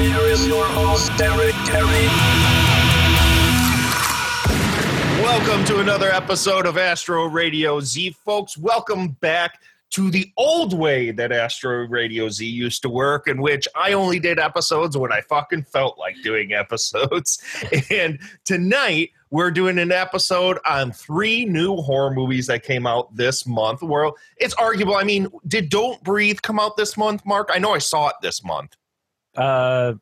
Here is your host, Derek Kerry. Welcome to another episode of Astro Radio Z, folks. Welcome back to the old way that Astro Radio Z used to work, in which I only did episodes when I fucking felt like doing episodes. and tonight, we're doing an episode on three new horror movies that came out this month. Well, it's arguable. I mean, did Don't Breathe come out this month, Mark? I know I saw it this month. Uh,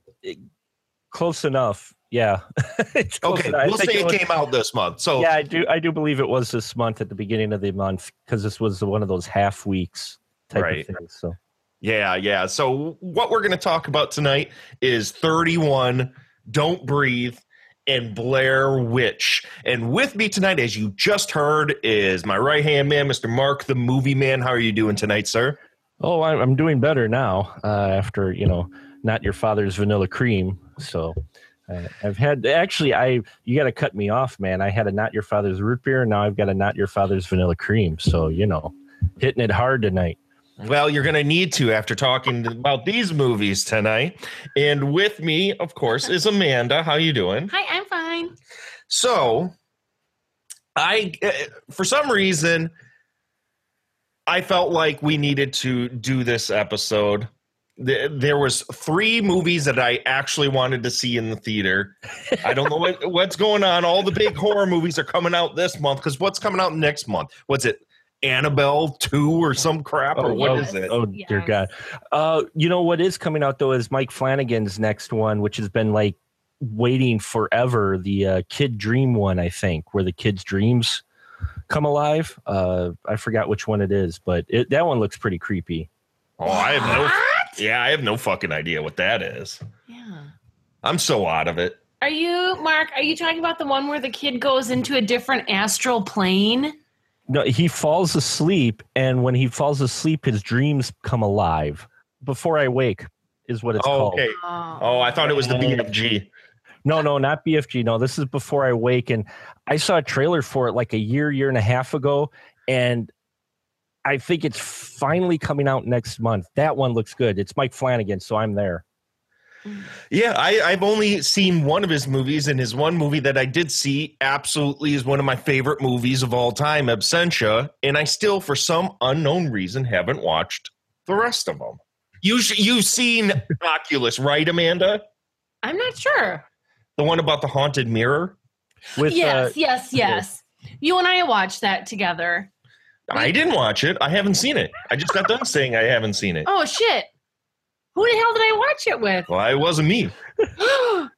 close enough. Yeah. close Okay, enough. I we'll say it was- came out this month. So Yeah, I do. I do believe it was this month at the beginning of the month because this was one of those half weeks type Right. of things. So Yeah, yeah. So what we're going to talk about tonight is 31, Don't Breathe, and Blair Witch. And with me tonight, as you just heard, is my right hand man, Mr. Mark, the movie man. How are you doing tonight, sir? Oh, I'm, I'm doing better now uh, after you know not your father's vanilla cream. So uh, I've had actually I you got to cut me off, man. I had a not your father's root beer, and now I've got a not your father's vanilla cream. So you know, hitting it hard tonight. Well, you're going to need to after talking about these movies tonight. And with me, of course, is Amanda. How you doing? Hi, I'm fine. So, I uh, for some reason I felt like we needed to do this episode. Th- There was three movies that I actually wanted to see in the theater. I don't know what, what's going on. All the big horror movies are coming out this month because what's coming out next month? What's it? Annabelle two or some crap or what oh, is it? Oh dear God! Uh, you know what is coming out though is Mike Flanagan's next one, which has been like waiting forever. The uh, Kid Dream one, I think, where the kids' dreams come alive. Uh, I forgot which one it is, but it, that one looks pretty creepy. Oh, I have no. What? Yeah, I have no fucking idea what that is. Yeah. I'm so out of it. Are you, Mark? Are you talking about the one where the kid goes into a different astral plane? No, he falls asleep, and when he falls asleep, his dreams come alive. Before I wake is what it's Oh, called. okay. Oh, I thought it was the BFG. No, no, not BFG. No, this is before I wake. And I saw a trailer for it like a year, year and a half ago. And I think it's finally coming out next month. That one looks good. It's Mike Flanagan, so I'm there. Yeah, I, I've only seen one of his movies, and his one movie that I did see absolutely is one of my favorite movies of all time, Absentia. And I still, for some unknown reason, haven't watched the rest of them. You sh- you've seen Oculus, right, Amanda? I'm not sure. The one about the haunted mirror. With yes, uh, yes, yes. You and I watched that together. I didn't watch it. I haven't seen it. I just got done saying I haven't seen it. Oh shit! Who the hell did I watch it with? Well, it wasn't me.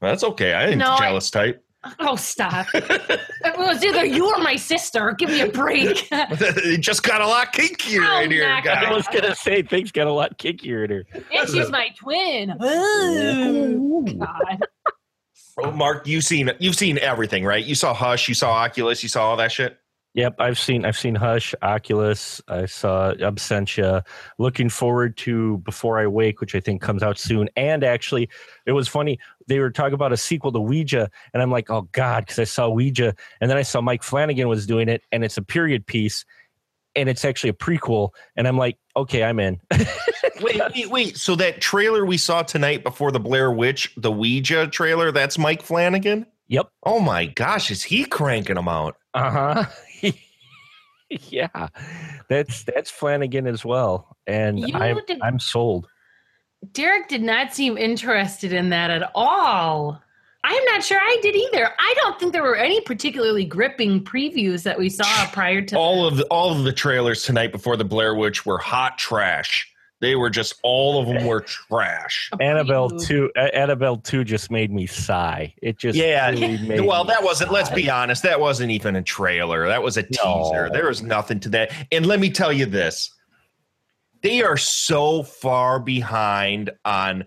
That's okay. I ain't No, I- jealous type. oh, stop! it was either you or my sister. Give me a break. it just got a lot kinkier Oh, in here, knock it I guys. was gonna say things got a lot kickier in here. and she's my twin. Oh, God. Oh, Mark, you've seen you've seen everything, right? You saw Hush, you saw Oculus, you saw all that shit. Yep, I've seen I've seen Hush, Oculus, I saw Absentia. Looking forward to Before I Wake, which I think comes out soon. And actually, it was funny. They were talking about a sequel to Ouija, and I'm like, oh God, because I saw Ouija, and then I saw Mike Flanagan was doing it, and it's a period piece, and it's actually a prequel, and I'm like, okay, I'm in. Wait, wait, wait. So that trailer we saw tonight before the Blair Witch, the Ouija trailer, that's Mike Flanagan? yep. Oh my gosh, is he cranking them out? Uh huh. yeah, that's that's Flanagan as well, and You I'm did- I'm sold. Derek did not seem interested in that at all. I'm not sure I did either. I don't think there were any particularly gripping previews that we saw prior to. All of the, all of the trailers tonight before the Blair Witch were hot trash. They were just all of them were trash. Annabelle preview. two. Annabelle two just made me sigh. It just Yeah, really made Well, me that wasn't. Let's be honest. That wasn't even a trailer. That was a teaser. No. There was nothing to that. And let me tell you this: they are so far behind on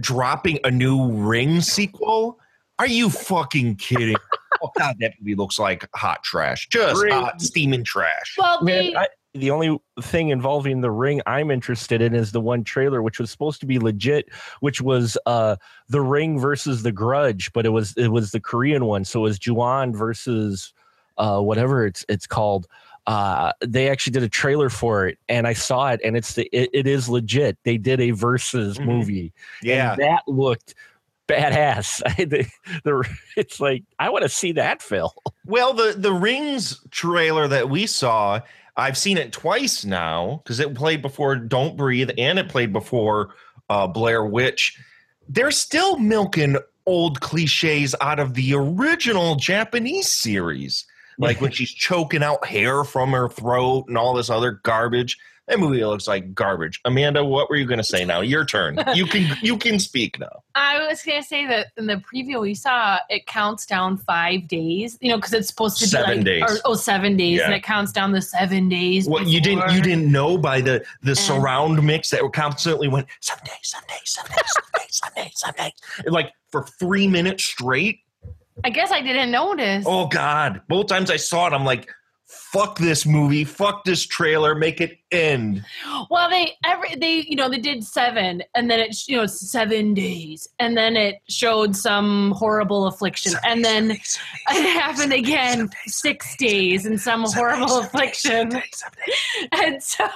dropping a new Ring sequel. Are you fucking kidding? oh God, that movie looks like hot trash. Just Great. hot steaming trash. Well, Man, I, the only thing involving the ring I'm interested in is the one trailer, which was supposed to be legit, which was uh the ring versus the grudge, but it was it was the Korean one. So it was Ju-On versus uh whatever it's it's called. Uh they actually did a trailer for it and I saw it and it's the it, it is legit. They did a versus Mhm. movie. Yeah. And that looked badass. the, the, it's like I want to see that Phil. Well, the the Rings trailer that we saw, I've seen it twice now because it played before Don't Breathe and it played before uh, Blair Witch. They're still milking old cliches out of the original Japanese series, like when she's choking out hair from her throat and all this other garbage. That movie looks like garbage. Amanda, what were you going to say now? Your turn. You can you can speak now. I was gonna say that in the preview we saw, it counts down five days. You know, because it's supposed to Seven be like, days. Or, oh, seven days, and it counts down the seven days. What you didn't you didn't know by the the And- surround mix that were constantly went Sunday, Sunday, Sunday, Sunday, Sunday, Sunday, like for three minutes straight. I guess I didn't notice. Oh God! Both times I saw it, I'm like, "Fuck this movie! Fuck this trailer! Make it end!" Well, they every they you know they did seven, and then it you know seven days, and then it showed some horrible affliction, and then it happened again six days and some horrible affliction, and so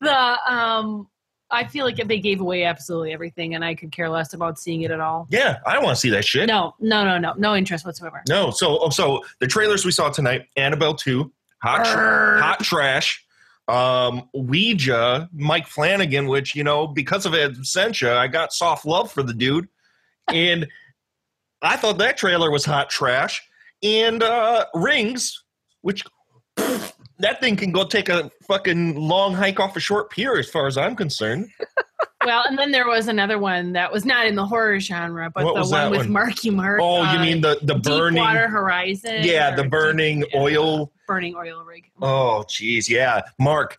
the um I feel like if they gave away absolutely everything, and I could care less about seeing it at all. Yeah, I don't want to see that shit. No, no, no, no, no interest whatsoever. No, so oh, so the trailers we saw tonight: Annabelle two, hot tr- Brrr. hot trash, um, Ouija, Mike Flanagan, which you know because of Absentia, I got soft love for the dude, and I thought that trailer was hot trash, and uh, Rings, which. That thing can go take a fucking long hike off a short pier, as far as I'm concerned. Well, and then there was another one that was not in the horror genre, but What the was one with one? Marky Mark. Oh, you uh, mean the the burning? Deepwater Horizon? Yeah, or the Deep- burning yeah, oil. burning oil rig. Oh, geez, yeah, Mark.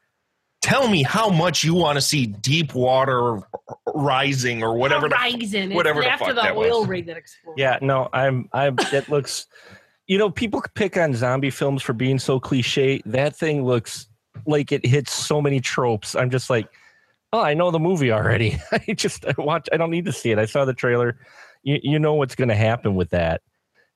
Tell me how much you want to see Deepwater Rising or whatever. the- whatever it's the after fuck the that oil was. rig that exploded. Yeah, no, I'm I'm it looks you know, people pick on zombie films for being so cliche. That thing looks like it hits so many tropes. I'm just like, oh, I know the movie already. I just I watch I don't need to see it. I saw the trailer. You you know what's gonna happen with that.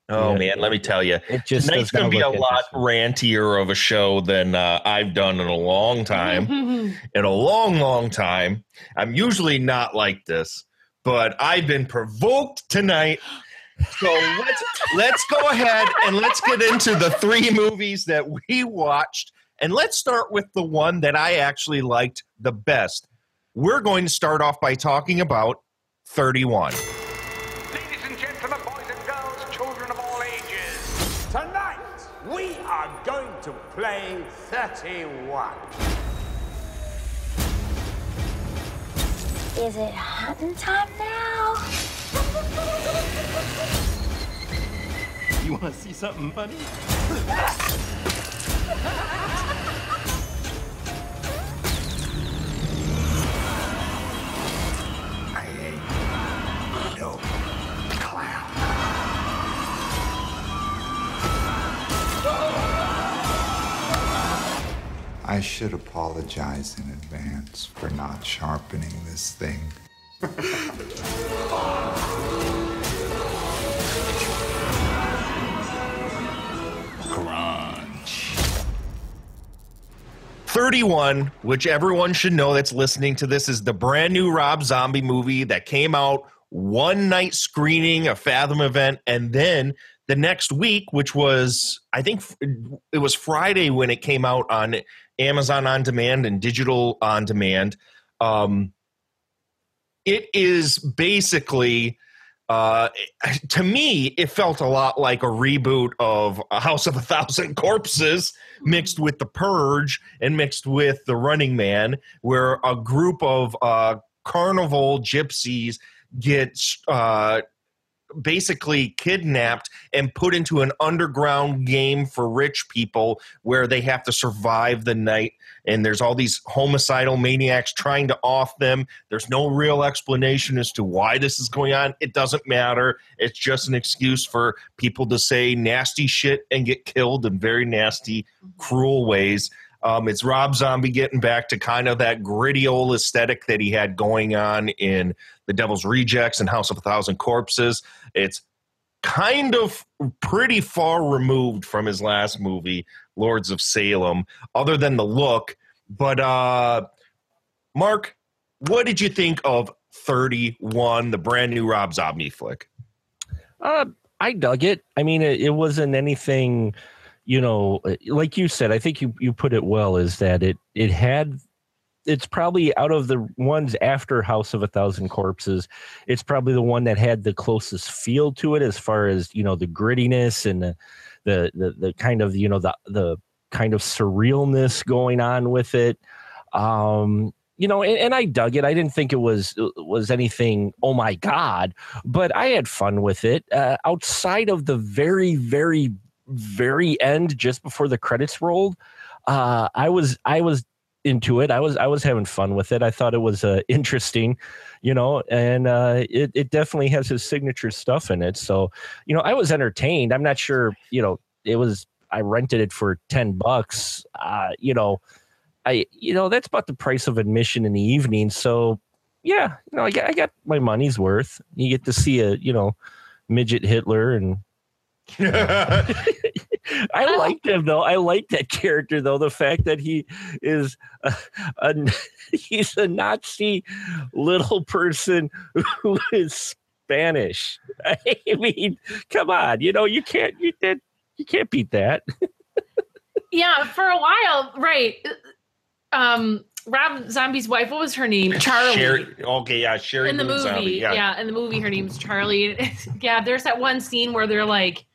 oh Yeah. man, let me tell you, It just tonight's going to be a lot rantier of a show than uh, I've done in a long time. in a long, long time. I'm usually not like this, but I've been provoked tonight. So let's let's go ahead and let's get into the three movies that we watched. And let's start with the one that I actually liked the best. We're going to start off by talking about 31. Ladies and gentlemen, boys and girls, children of all ages. Tonight, we are going to play 31. Is it hunting time now? You want to see something funny? I ain't no clown. I should apologize in advance for not sharpening this thing. Crunch. 31, which everyone should know that's listening to this, is the brand new Rob Zombie movie that came out one night screening, a Fathom event, and then the next week, which was, I think it was Friday when it came out on Amazon On Demand and Digital On Demand. Um, it is basically uh, to me, it felt a lot like a reboot of A House of a Thousand Corpses mixed with The Purge and mixed with The Running Man, where a group of uh, carnival gypsies get uh, basically kidnapped and put into an underground game for rich people where they have to survive the night. And there's all these homicidal maniacs trying to off them. There's no real explanation as to why this is going on. It doesn't matter. It's just an excuse for people to say nasty shit and get killed in very nasty cruel ways um, it's Rob Zombie getting back to kind of that gritty old aesthetic that he had going on in The Devil's Rejects and House of a Thousand Corpses. It's kind of pretty far removed from his last movie, Lords of Salem, other than the look. But uh, Mark, what did you think of 31, the brand new Rob Zombie flick? Uh, I dug it. I mean, it, it wasn't anything, you know, like you said. I think you you put it well. Is that it? It had. It's probably out of the ones after House of a Thousand Corpses, it's probably the one that had the closest feel to it as far as you know the grittiness and the the the, the kind of you know the the kind of surrealness going on with it. Um, you know, and, and, I dug it. I didn't think it was was anything. Oh my god! But I had fun with it. Uh, outside of the very, very, very end, just before the credits rolled, uh, I was I was into it. I was I was having fun with it. I thought it was uh, interesting, you know, and uh, it it definitely has his signature stuff in it. So you know, I was entertained. I'm not sure, you know, it was. I rented it for ten bucks. Uh, you know I, you know, that's about the price of admission in the evening. So, yeah, you know, I got, I got my money's worth. You get to see a, you know, midget Hitler and. I liked him though. I like that character though. The fact that he is a, a he's a Nazi little person who is Spanish. I mean, come on, you know, you can't you did you can't beat that. yeah, for a while, right um Rob Zombie's wife, what was her name? Charlie. Sheri, okay, yeah, Sheri. In the movie, Zombie, yeah. yeah, in the movie, her name's Charlie. yeah, there's that one scene where they're like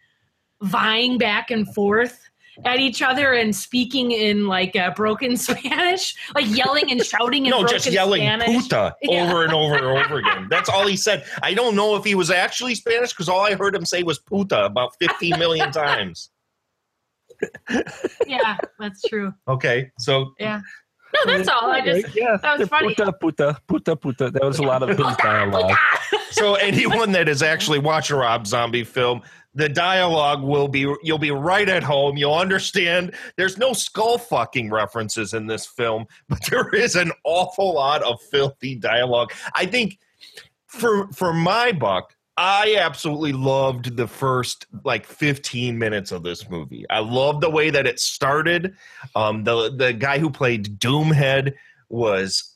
vying back and forth at each other and speaking in like uh, broken Spanish, like yelling and shouting in no, broken just yelling Spanish. "puta" Yeah. over and over and over again. That's all he said. I don't know if he was actually Spanish because all I heard him say was "puta" about 15 million times. yeah, that's true. Okay, so Yeah. No, that's all. I just yeah, that was funny. puta puta puta puta. That was a lot of his dialogue. so anyone that has actually watched a Rob Zombie film, the dialogue will be you'll be right at home. You'll understand. There's no skull fucking references in this film, but there is an awful lot of filthy dialogue. I think for for my buck, I absolutely loved the first like 15 minutes of this movie. I loved the way that it started. Um, the the guy who played Doomhead was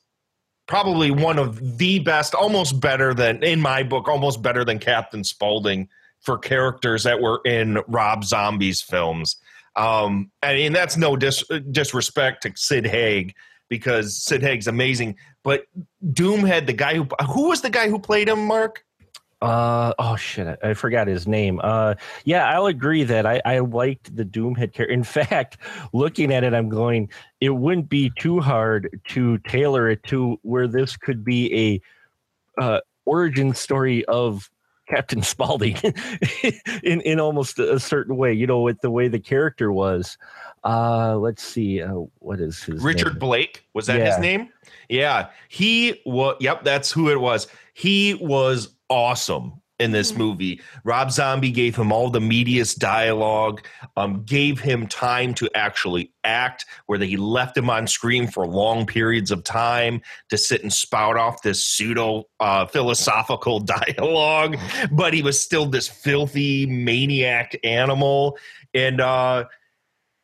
probably one of the best, almost better than in my book, almost better than Captain Spaulding for characters that were in Rob Zombie's films. Um, I mean, that's no dis- disrespect to Sid Haig because Sid Haig's amazing, but Doomhead, the guy who who was the guy who played him, Mark? Uh oh shit! I, I forgot his name. Uh, yeah, I'll agree that I, I liked the Doomhead character. In fact, looking at it, I'm going. It wouldn't be too hard to tailor it to where this could be a uh, origin story of Captain Spaulding in in almost a certain way. You know, with the way the character was. Uh, let's see. Uh, what is his Richard name? Brake was that his name? Yeah, he was. Yep, that's who it was. He was awesome in this movie. Rob Zombie gave him all the meatiest dialogue, um, gave him time to actually act, where he left him on screen for long periods of time to sit and spout off this pseudo uh, philosophical dialogue, but he was still this filthy maniac animal, and. uh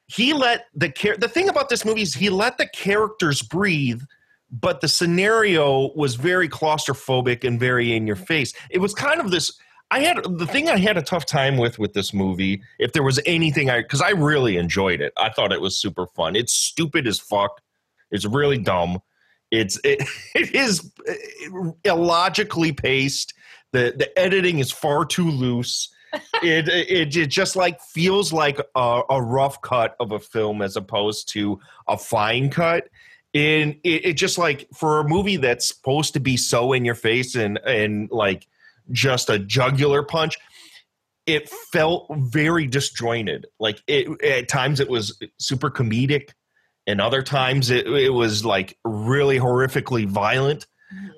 he let the char- the thing about this movie is he let the characters breathe but the scenario was very claustrophobic and very in your face. It was kind of this i had the thing i had a tough time with with this movie if there was anything i because i really enjoyed it. I thought it was super fun. It's stupid as fuck. It's really dumb. It's it, it is eh, illogically paced. The the editing is far too loose. It, it it just like feels like a, a rough cut of a film as opposed to a fine cut and it, it just like for a movie that's supposed to be so in your face and and like just a jugular punch. It felt very disjointed. Like it at times it was super comedic, and other times it, it was like really horrifically violent.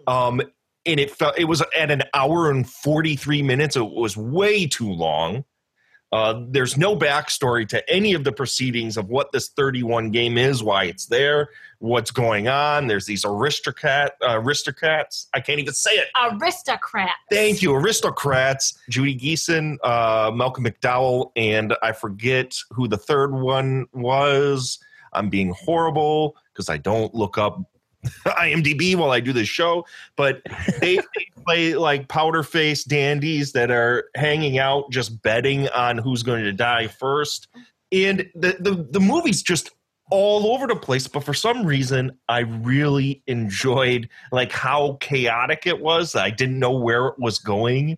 Um, and it felt it was at an hour and 43 minutes. It was way too long. Uh, there's no backstory to any of the proceedings of what this 31 game is, why it's there, what's going on. There's these aristocrat uh, aristocrats. I can't even say it. Aristocrat. Thank you, aristocrats. Judy Geeson, uh, Malcolm McDowell, and I forget who the third one was. I'm being horrible because I don't look up IMDb while I do this show, but they, they play like powder face dandies that are hanging out, just betting on who's going to die first. And the, the, the movie's just all over the place, but for some reason, I really enjoyed like how chaotic it was. I didn't know where it was going.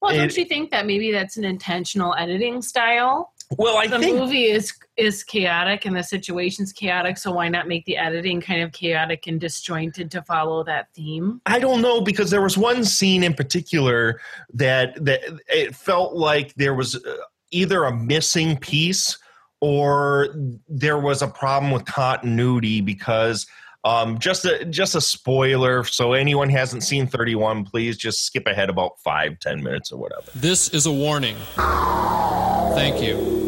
Well, don't It- you think that maybe that's an intentional editing style? Well, I think. the think movie is is chaotic and the situation's chaotic, so why not make the editing kind of chaotic and disjointed to follow that theme? I don't know because there was one scene in particular that that it felt like there was uh, either a missing piece or there was a problem with continuity because um, just a just a spoiler. So anyone hasn't seen thirty one, please just skip ahead about five ten minutes or whatever. This is a warning. Thank you.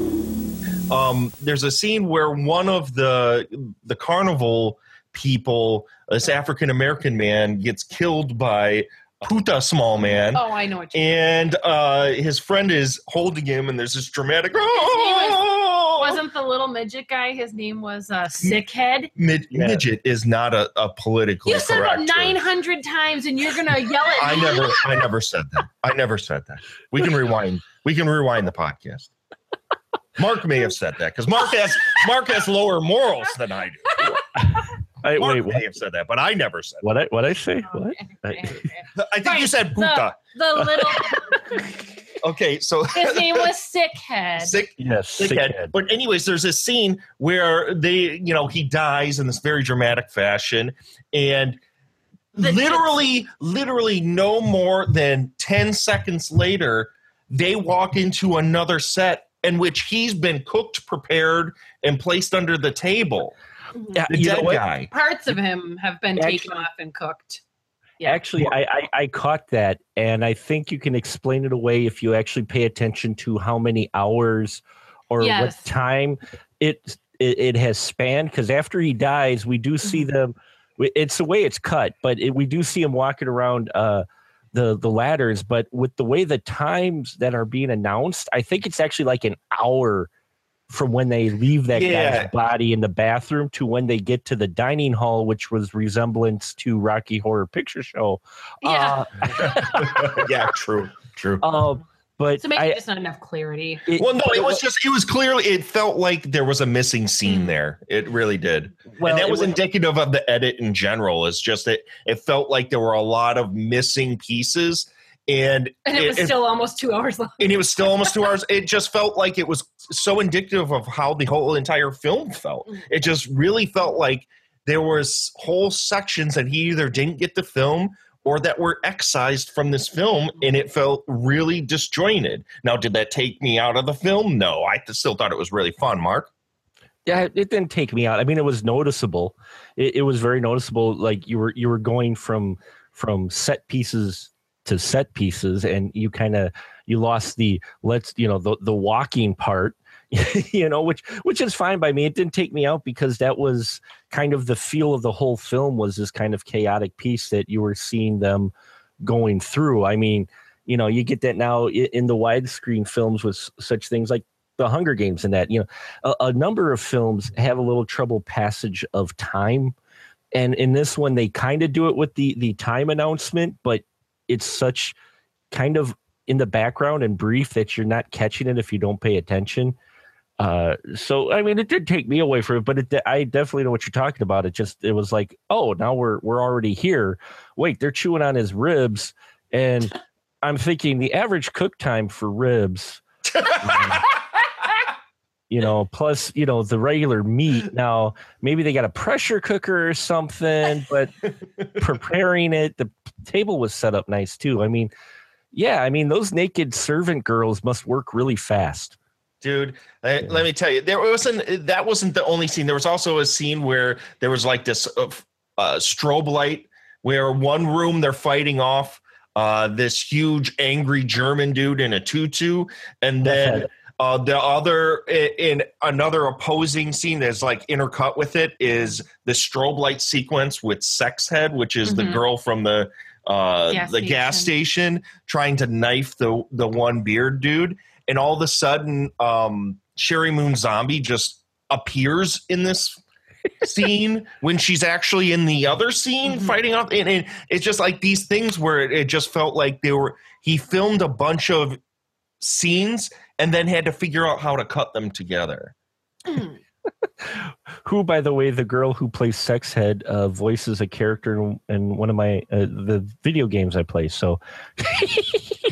Um, there's a scene where one of the the carnival people, this African American man, gets killed by Puta Small Man. Oh, I know what you And uh, his friend is holding him, and there's this dramatic. "Oh!" Wasn't the little midget guy? His name was uh, Sickhead. Mid- Midget is not a, a politically You said correct. about term. nine hundred times, and you're gonna yell at I me. never, I never said that. I never said that. We can rewind. We can rewind the podcast. Mark may have said that because Mark has Mark has lower morals than I do. I, Mark wait, may what, have said that, but I never said. what I what I say? Oh, what? I, That. I think you said puta. The, the little. Okay, so His name was Sickhead. sick. yes, Sick sick head. head. But anyways, there's this scene where they, you know, he dies in this very dramatic fashion, and The- literally, literally, no more than ten seconds later, they walk into another set in which he's been cooked, prepared, and placed under the table. Yeah, The you dead what? guy. Parts of him have been taken off and cooked. Yeah. Actually, I, I I caught that, and I think you can explain it away if you actually pay attention to how many hours or Yes. what time it it, it has spanned. Because after he dies, we do see Mm-hmm. them. It's the way it's cut, but it, we do see him walking around uh, the the ladders. But with the way the times that are being announced, I think it's actually like an hour from when they leave that Yeah. guy's body in the bathroom to when they get to the dining hall, which was resemblance to Rocky Horror Picture Show. Yeah. yeah, true, true. Uh, but So maybe I, just not enough clarity. it- Well, no, it was just, it was clearly, it felt like there was a missing scene there. It really did. well, and that it was indicative of the edit in general. It's just that it felt like there were a lot of missing pieces. And, And it was still almost two hours long. and it was still almost two hours. It just felt like it was so indicative of how the whole entire film felt. Mm. It just really felt like there was whole sections that he either didn't get to film or that were excised from this film, and it felt really disjointed. Now, did that take me out of the film? No, I still thought it was really fun. Mark, yeah, it didn't take me out. I mean, it was noticeable. It, it was very noticeable. Like you were you were going from from set pieces to set pieces, and you kind of you lost the let's you know the the walking part. you know, which which is fine by me. It didn't take me out because that was kind of the feel of the whole film was this kind of chaotic piece that you were seeing them going through. I mean, you know, you get that now in the widescreen films with such things like the Hunger Games and that, you know, a, a number of films have a little trouble passage of time. And in this one, they kind of do it with the the time announcement, but it's such kind of in the background and brief that you're not catching it if you don't pay attention. Uh, so I mean, it did take me away from it, but it, I definitely know what you're talking about. It just it was like, oh, now we're we're already here. Wait, they're chewing on his ribs, and I'm thinking the average cook time for ribs, you know, plus you know the regular meat. Now maybe they got a pressure cooker or something, but preparing it, the table was set up nice too. I mean, Yeah, I mean those naked servant girls must work really fast. Dude. I- Let me tell you, there wasn't that wasn't the only scene. There was also a scene where there was like this uh, uh, strobe light where one room they're fighting off uh, this huge angry German dude in a tutu, and then. Uh, the other in another opposing scene that's like intercut with it is the strobe light sequence with Sex Head, which is the Mhm. girl from the uh, Gas the gas station trying to knife the the one beard dude, and all of a sudden, um, Sheri Moon Zombie just appears in this scene when she's actually in the other scene Mm-hmm. fighting off. And, and it's just like these things where it, it just felt like they were. He filmed a bunch of scenes and then had to figure out how to cut them together. Who, by the way, the girl who plays Sex Head uh, voices a character in, in one of my uh, the video games I play. So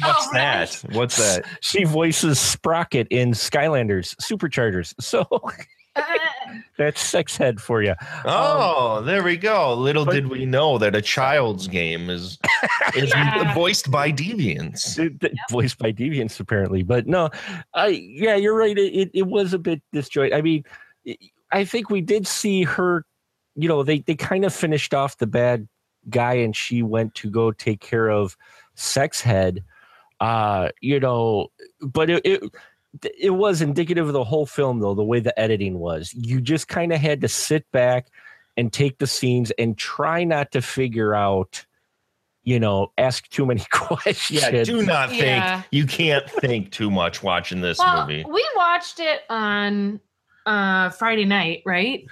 What's that? What's that? she voices Sprocket in Skylanders Superchargers. So that's Sex Head for you. Oh, there we go. Little did we know that a child's game is is Yeah. voiced by deviants. It- it- voiced by deviants apparently but no i yeah you're right it, it, it was a bit disjointed i mean i- i think we did see her you know they they kind of finished off the bad guy and she went to go take care of sex head uh you know but it, it it was indicative of the whole film though the way the editing was you just kind of had to sit back and take the scenes and try not to figure out you know ask too many questions Yeah, do not think Yeah. you can't think too much watching this well, movie. we watched it on uh Friday night, right?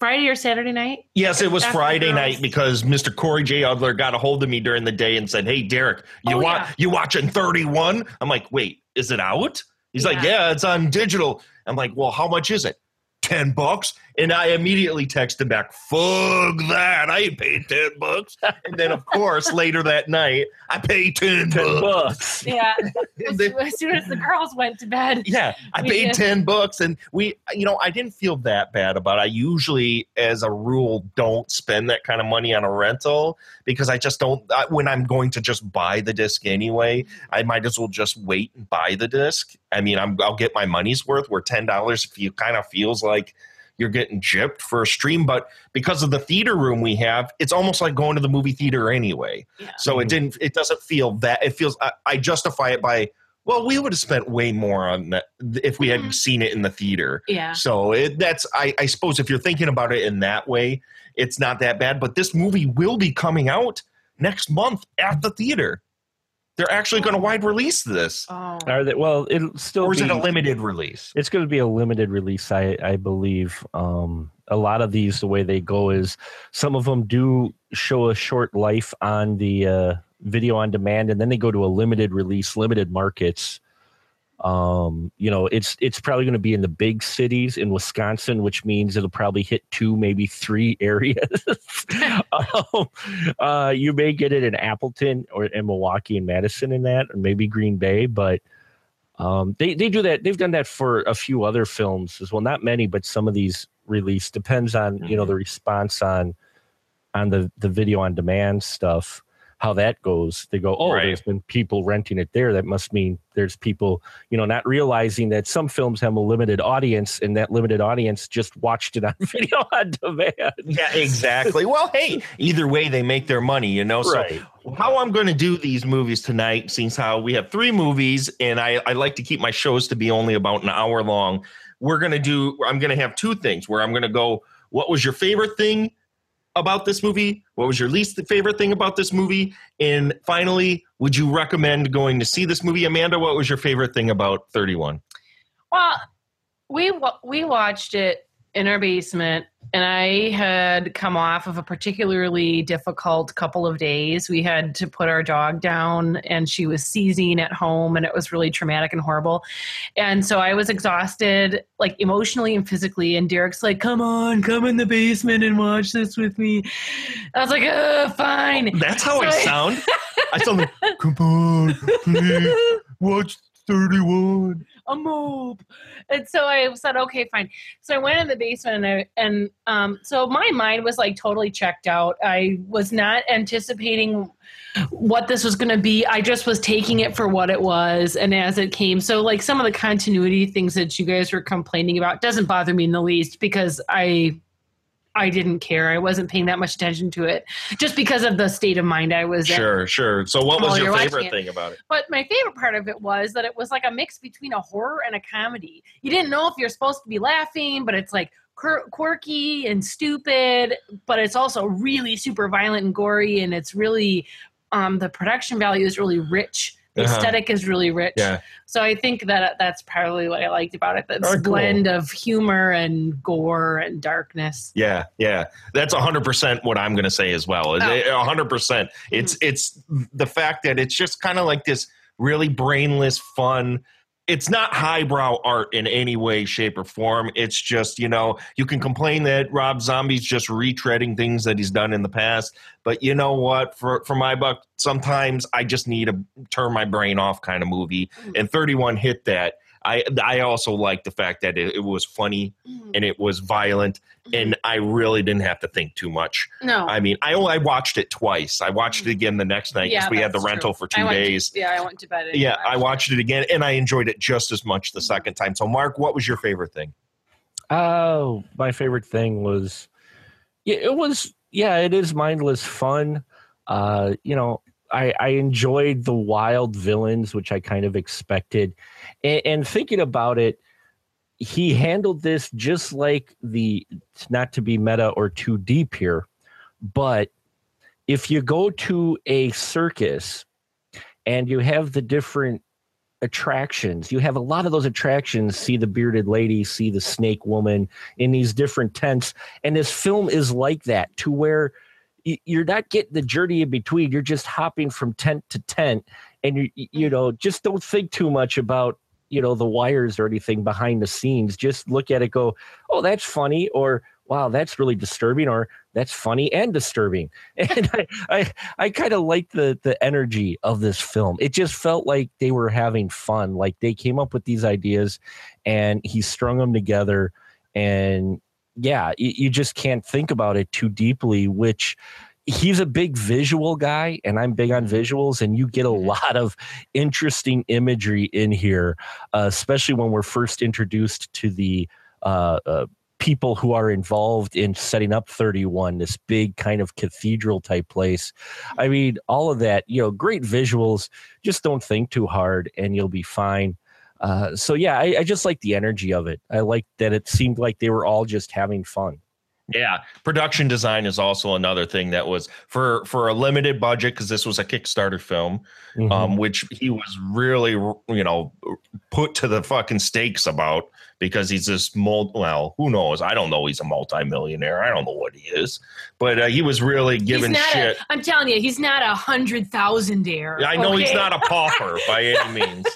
Friday or Saturday night? Yes, it was After Friday night because Mr. Corey J. Udler got a hold of me during the day and said, "Hey, Derek, you Oh, wa- yeah. you watching 31?" I'm like, "Wait, is it out?" He's like, Yeah. "Yeah, it's on digital." I'm like, "Well, how much is it?" 10 bucks. And I immediately texted back, fuck that. I ain't paid 10 bucks. And then, of course, later that night, I paid 10, 10 bucks. bucks. Yeah. as, as soon as the girls went to bed. Yeah, I paid did. 10 bucks and we you know, I didn't feel that bad about it. I usually as a rule don't spend that kind of money on a rental because I just don't I, when I'm going to just buy the disc anyway, I might as well just wait and buy the disc. I mean, I'm I'll get my money's worth where $10 if you kind of feels like you're getting gypped for a stream, but because of the theater room we have, it's almost like going to the movie theater anyway. Yeah. So it didn't. It doesn't feel that. It feels. I, I justify it by. Well, we would have spent way more on that if we had Mhm. seen it in the theater. Yeah. So it, that's. I, I suppose if you're thinking about it in that way, it's not that bad. But this movie will be coming out next month at the theater. They're actually going to wide release this, Oh. Are they, well, it'll still or is be, it a limited release? it's going to be a limited release, I, I believe. Um, a lot of these, the way they go is some of them do show a short life on the uh, video on demand, and then they go to a limited release, limited markets. Um, you know, it's it's probably going to be in the big cities in Wisconsin, which means it'll probably hit two, maybe three areas. um, uh, you may get it in Appleton or in Milwaukee and Madison in that, or maybe Green Bay, but um, they they do that. They've done that for a few other films as well. Not many, but some of these release depends on you know the response on on the the video on demand stuff. How that goes, they go, oh, Right. there's been people renting it there. That must mean there's people, you know, not realizing that some films have a limited audience, and that limited audience just watched it on video on demand. Yeah, exactly. well, hey, either way, they make their money, you know. So how I'm going to do these movies tonight, since how we have three movies, and I, I like to keep my shows to be only about an hour long. We're going to do. I'm going to have two things where I'm going to go. What was your favorite thing about this movie? What was your least favorite thing about this movie? And finally, would you recommend going to see this movie, Amanda? What was your favorite thing about 31? Well, we we watched it in our basement, and I had come off of a particularly difficult couple of days. We had to put our dog down, and she was seizing at home, and it was really traumatic and horrible. And so I was exhausted, like emotionally and physically. And Derek's like, "Come on, come in the basement and watch this with me." I was like, "Uh, fine." That's how I So- sound. I sound like, come on, please watch 31. a moop. And so I said, okay, fine. So I went in the basement and I, and um, so my mind was like totally checked out. I was not anticipating what this was going to be. I just was taking it for what it was and as it came. So like some of the continuity things that you guys were complaining about doesn't bother me in the least because I I didn't care. I wasn't paying that much attention to it just because of the state of mind I was in. Sure, sure. So, what was your favorite thing about it? But my favorite part of it was that it was like a mix between a horror and a comedy. You didn't know if you're supposed to be laughing, but it's like quirky and stupid, but it's also really super violent and gory, and it's really um, the production value is really rich. The Uh-huh. aesthetic is really rich. Yeah. So I think that that's probably what I liked about it. That cool. blend of humor and gore and darkness. Yeah, yeah, that's hundred percent what I'm going to say as well. Oh. hundred percent. It's Mm-hmm. it's the fact that it's just kind of like this really brainless fun. It's not highbrow art in any way, shape, or form. It's just you know you can complain that Rob Zombie's just retreading things that he's done in the past, but you know what? For for my buck, sometimes I just need a turn my brain off kind of movie, hmm. and 31 hit that. I I also like the fact that it, it was funny mm-hmm. and it was violent, mm-hmm. and I really didn't have to think too much. No. I mean, I only I watched it twice. I watched it mm-hmm. again the next night because Yeah, we had the that's rental true. for two I went to- days. yeah, I went to bed. and Yeah, I watched watched it again, and I enjoyed it just as much the second time. So, Mark, what was your favorite thing? Oh, my favorite thing was, yeah, it was, yeah, it is mindless fun. Uh, you know, I, I enjoyed the wild villains, which I kind of expected. And, and thinking about it, he handled this just like the, not to be meta or too deep here, but if you go to a circus and you have the different attractions. You have a lot of those attractions. See the bearded lady, see the snake woman in these different tents. And this film is like that to where you're not getting the journey in between. You're just hopping from tent to tent. And you, you know, just don't think too much about, you know, the wires or anything behind the scenes. Just look at it, go, oh, that's funny. Or, wow, that's really disturbing. Or that's funny and disturbing. And I, I, I kind of like the the energy of this film. It just felt like they were having fun. Like they came up with these ideas, and he strung them together. And yeah, you, you just can't think about it too deeply. Which he's a big visual guy, and I'm big on visuals, and you get a lot of interesting imagery in here, uh, especially when we're first introduced to the. Uh, uh, people who are involved in setting up 31 this big kind of cathedral type place i mean all of that you know great visuals just don't think too hard and you'll be fine uh, so yeah I, I just like the energy of it. I like that it seemed like they were all just having fun. Yeah, production design is also another thing that was for for a limited budget because this was a Kickstarter film, Mhm. um, which he was really you know put to the fucking stakes about because he's this mul well who knows? I don't know. He's a multimillionaire. I don't know what he is. But uh, he was really giving he's not shit. A, I'm telling you, he's not a hundred thousandaire. I know he's not a pauper by any means,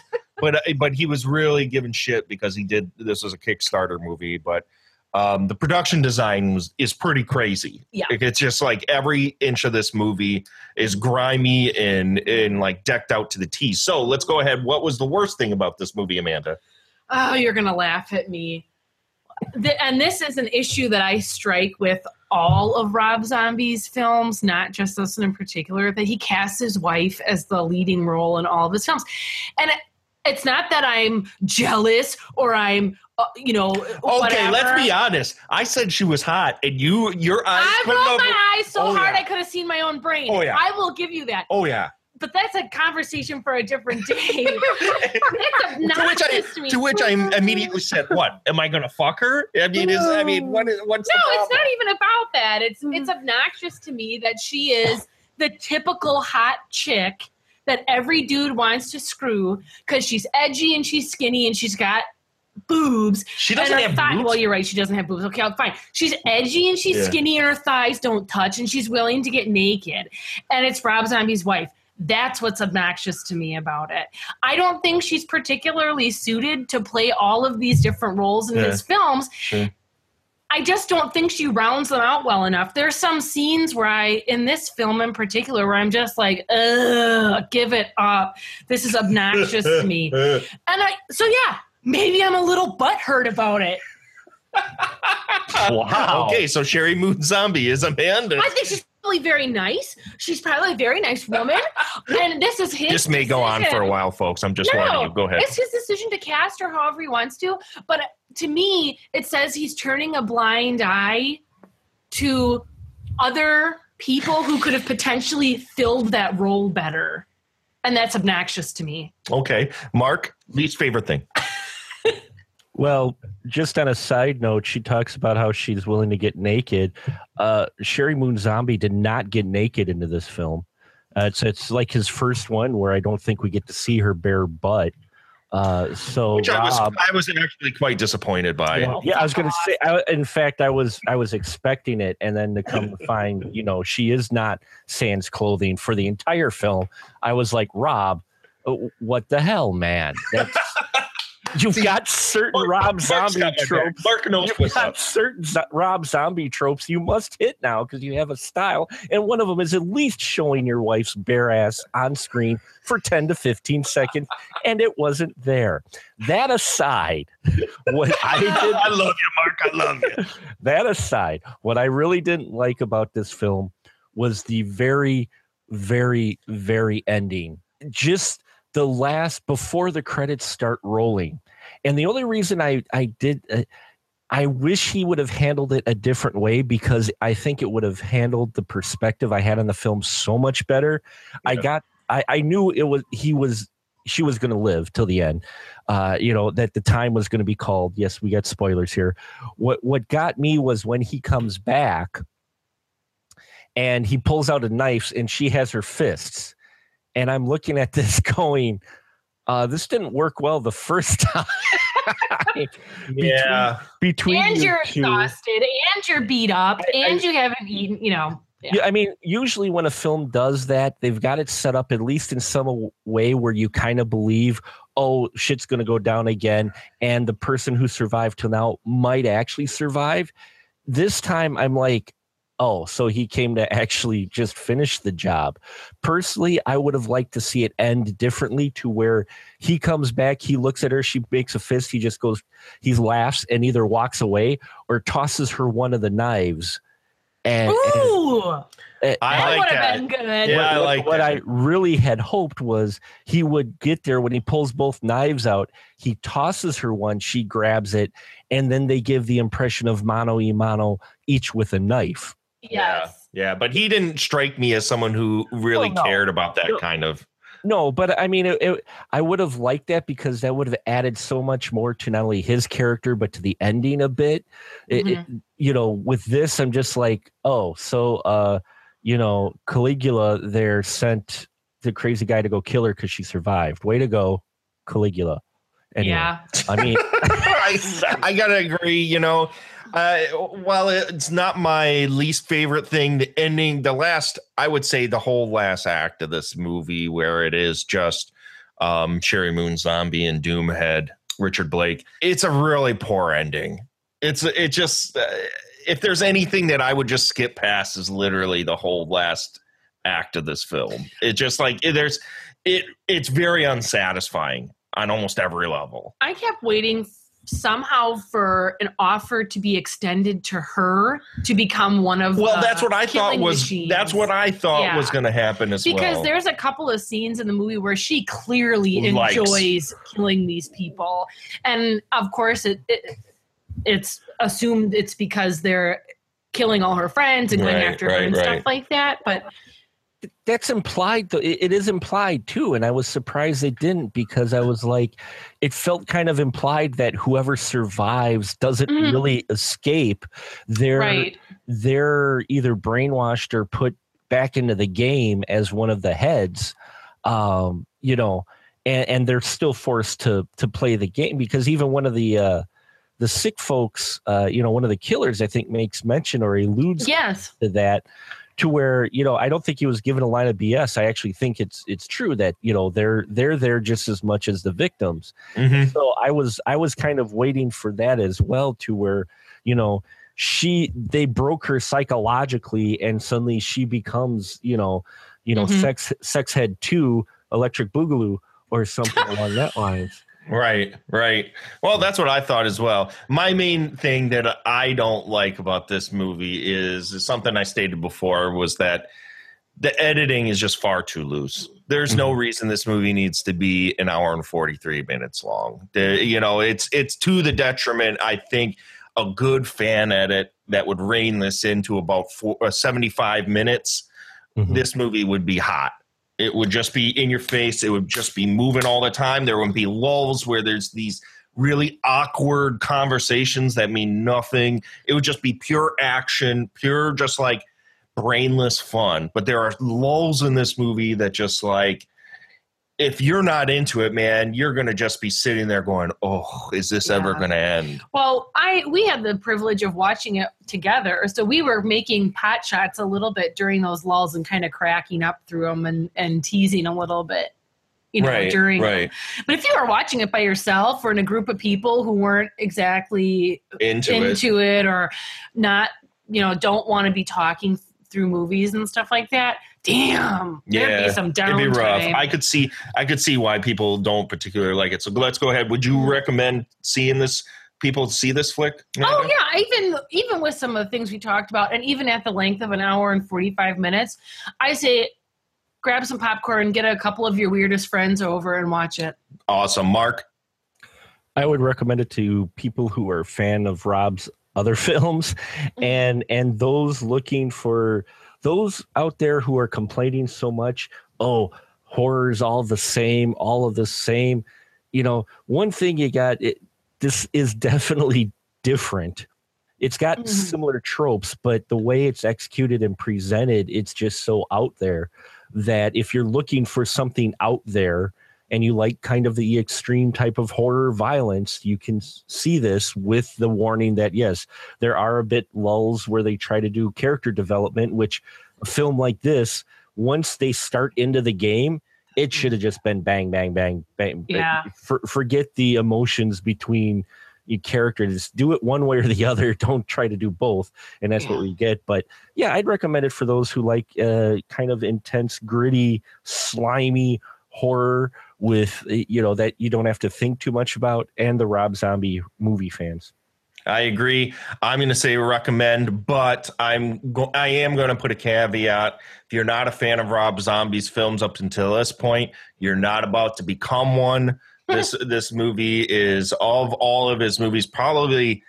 but uh, but he was really giving shit because he did this was a Kickstarter movie, but um, the production design was is pretty crazy. Yeah. It's just like every inch of this movie is grimy and and like decked out to the T. So let's go ahead. What was the worst thing about this movie, Amanda? Oh, you're gonna laugh at me. The, and this is an issue that I strike with all of Rob Zombie's films, not just this one in particular. That he casts his wife as the leading role in all of his films, and it's not that I'm jealous or I'm, uh, you know, Okay, let's be honest. I said she was hot, and you your eyes I couldn't rolled have- my eyes so Oh, hard yeah. I could have seen my own brain. Oh, yeah. I will give you that. Oh yeah. But that's a conversation for a different day. it's to which I obnoxious to me. to which I immediately said, "What am I going to fuck her?" I mean, is I mean, what is what's no, the it's not even about that. It's it's obnoxious to me that she is the typical hot chick that every dude wants to screw because she's edgy and she's skinny and she's got boobs. She doesn't have thigh- boobs? Well, you're right. She doesn't have boobs. Okay, fine. She's edgy and she's Yeah. skinny and her thighs don't touch and she's willing to get naked. And it's Rob Zombie's wife. That's what's obnoxious to me about it. I don't think she's particularly suited to play all of these different roles in Yeah. his films. Sure. I just don't think she rounds them out well enough. There's some scenes where I, in this film in particular, where I'm just like, ugh, give it up. This is obnoxious to me. And I, so yeah, maybe I'm a little butthurt about it. Wow. Okay, so Sheri Moon Zombie is Amanda. I think she's probably very nice. She's probably a very nice woman. And this is his. This may go on for a while, folks. I'm just no, warning you. Go ahead. It's his decision to cast her however he wants to. But to me, it says he's turning a blind eye to other people who could have potentially filled that role better. And that's obnoxious to me. Okay, Mark, least favorite thing. Well, just on a side note, she talks about how she's willing to get naked. Uh, Sheri Moon Zombie did not get naked into this film. Uh, it's it's like his first one where I don't think we get to see her bare butt. Uh, so Which I was Rob- I was actually quite disappointed by. yeah, yeah, I was going to say. I, in fact, I was I was expecting it, and then to come to find, you know, she is not sans clothing for the entire film. I was like, Rob, uh, what the hell, man? That's, you've got certain Rob Mark's Zombie tropes. Mark knows You've what's got up. certain zo- Rob Zombie tropes you must hit now because you have a style, and one of them is at least showing your wife's bare ass on screen for ten to fifteen seconds, and it wasn't there. That aside, what I did I love you, Mark. I love you. that aside, what I really didn't like about this film was the very, very, very ending. Just the last before the credits start rolling. And the only reason I I did uh, I wish he would have handled it a different way because I think it would have handled the perspective I had on the film so much better. I got I, I knew it was he was she was going to live till the end. Uh, you know that the time was going to be called. Yes, we got spoilers here. What what got me was when he comes back and he pulls out a knife and she has her fists, and I'm looking at this going, uh, this didn't work well the first time. Yeah. between and you you're two- exhausted, and you're beat up, and you haven't eaten, you know. Yeah, I mean, usually when a film does that, they've got it set up at least in some way where you kind of believe, oh, shit's going to go down again, and the person who survived till now might actually survive. This time, I'm like, oh, so he came to actually just finish the job. Personally, I would have liked to see it end differently to where he comes back, he looks at her, she makes a fist, he just goes, he laughs and either walks away or tosses her one of the knives. And, and- Ooh, uh, that I like would that. have been good. Yeah, I what, like what that. I really had hoped was he would get there when he pulls both knives out. He tosses her one, she grabs it, and then they give the impression of mano y mano, each with a knife. Yes. Yeah, yeah, but he didn't strike me as someone who really Well, no. cared about that No. kind of. No, but I mean, it, it, I would have liked that because that would have added so much more to not only his character but to the ending a bit. It- it- you know, with this, I'm just like, oh, so uh, you know, Caligula there sent the crazy guy to go kill her because she survived. Way to go, Caligula. Anyway, Yeah. I mean, I, I gotta agree. You know, uh, while it's not my least favorite thing, the ending, the last, I would say, the whole last act of this movie, where it is just um, Sheri Moon Zombie and Doomhead, Richard Brake. It's a really poor ending. It's it just uh, if there's anything that I would just skip past is literally the whole last act of this film. It just like it, there's it. It's very unsatisfying on almost every level. I kept waiting somehow for an offer to be extended to her to become one of Well, the that's what I thought was. machines. That's what I thought Yeah. was going to happen as because well. Because there's a couple of scenes in the movie where she clearly Likes. enjoys killing these people and of course it, it it's assumed it's because they're killing all her friends and going Right, after her right, and right. stuff like that but that's implied though it, is implied too and i was surprised it didn't because i was like it felt kind of implied that whoever survives doesn't Mhm. really escape they're Right. they're either brainwashed or put back into the game as one of the heads um you know and, and they're still forced to to play the game because even one of the uh the sick folks uh you know one of the killers i think makes mention or alludes yes to that to where you know i don't think he was given a line of bs i actually think it's it's true that you know they're they're there just as much as the victims Mhm. so i was i was kind of waiting for that as well to where you know she they broke her psychologically and suddenly she becomes you know you know Mhm. sex sex head 2 electric boogaloo or something along that lines Right, right. Well, that's what I thought as well. My main thing that I don't like about this movie is, something I stated before was that the editing is just far too loose. There's no reason this movie needs to be an hour and 43 minutes long. The, you know, it's it's to the detriment I think a good fan edit that would rein this into about four, uh, 75 minutes this movie would be hot. It would just be in your face. It would just be moving all the time. There would be lulls where there's these really awkward conversations that mean nothing. It would just be pure action, pure just like brainless fun. But there are lulls in this movie that just like if you're not into it, man, you're gonna just be sitting there going, "Oh, is this ever gonna end?" Well, I we had the privilege of watching it together, so we were making pot shots a little bit during those lulls and kind of cracking up through them and and teasing a little bit, you know, right, during. right. But if you were watching it by yourself or in a group of people who weren't exactly Into it. into it or not, you know, don't want to be talking through movies and stuff like that, damn, there'd be some it'd be rough. downtime. I could see, I could see why people don't particularly like it. So let's go ahead. Would you mm. recommend seeing this? People see this flick? Oh yeah, even even with some of the things we talked about, and even at the length of an hour and forty five minutes, I say grab some popcorn, get a couple of your weirdest friends over, and watch it. Awesome, Mark. I would recommend it to people who are a fan of Rob's other films mm-hmm. and and those looking for those out there who are complaining so much, oh, horror's all the same, all of the same. You know, one thing you got it this is definitely different. It's got mm-hmm. similar tropes, but the way it's executed and presented, it's just so out there that if you're looking for something out there and you like kind of the extreme type of horror violence, you can see this with the warning that yes, there are a bit lulls where they try to do character development, which a film like this, once they start into the game, it should have just been bang, bang, bang, bang. Yeah. For, forget the emotions between you characters. Do it one way or the other. Don't try to do both, and that's what we get. But yeah, I'd recommend it for those who like uh, kind of intense, gritty, slimy horror with you know that you don't have to think too much about, and the Rob Zombie movie fans. I agree. I'm going to say recommend, but I'm go- I am going to put a caveat. If you're not a fan of Rob Zombie's films up until this point, you're not about to become one. This this movie is of all of his movies probably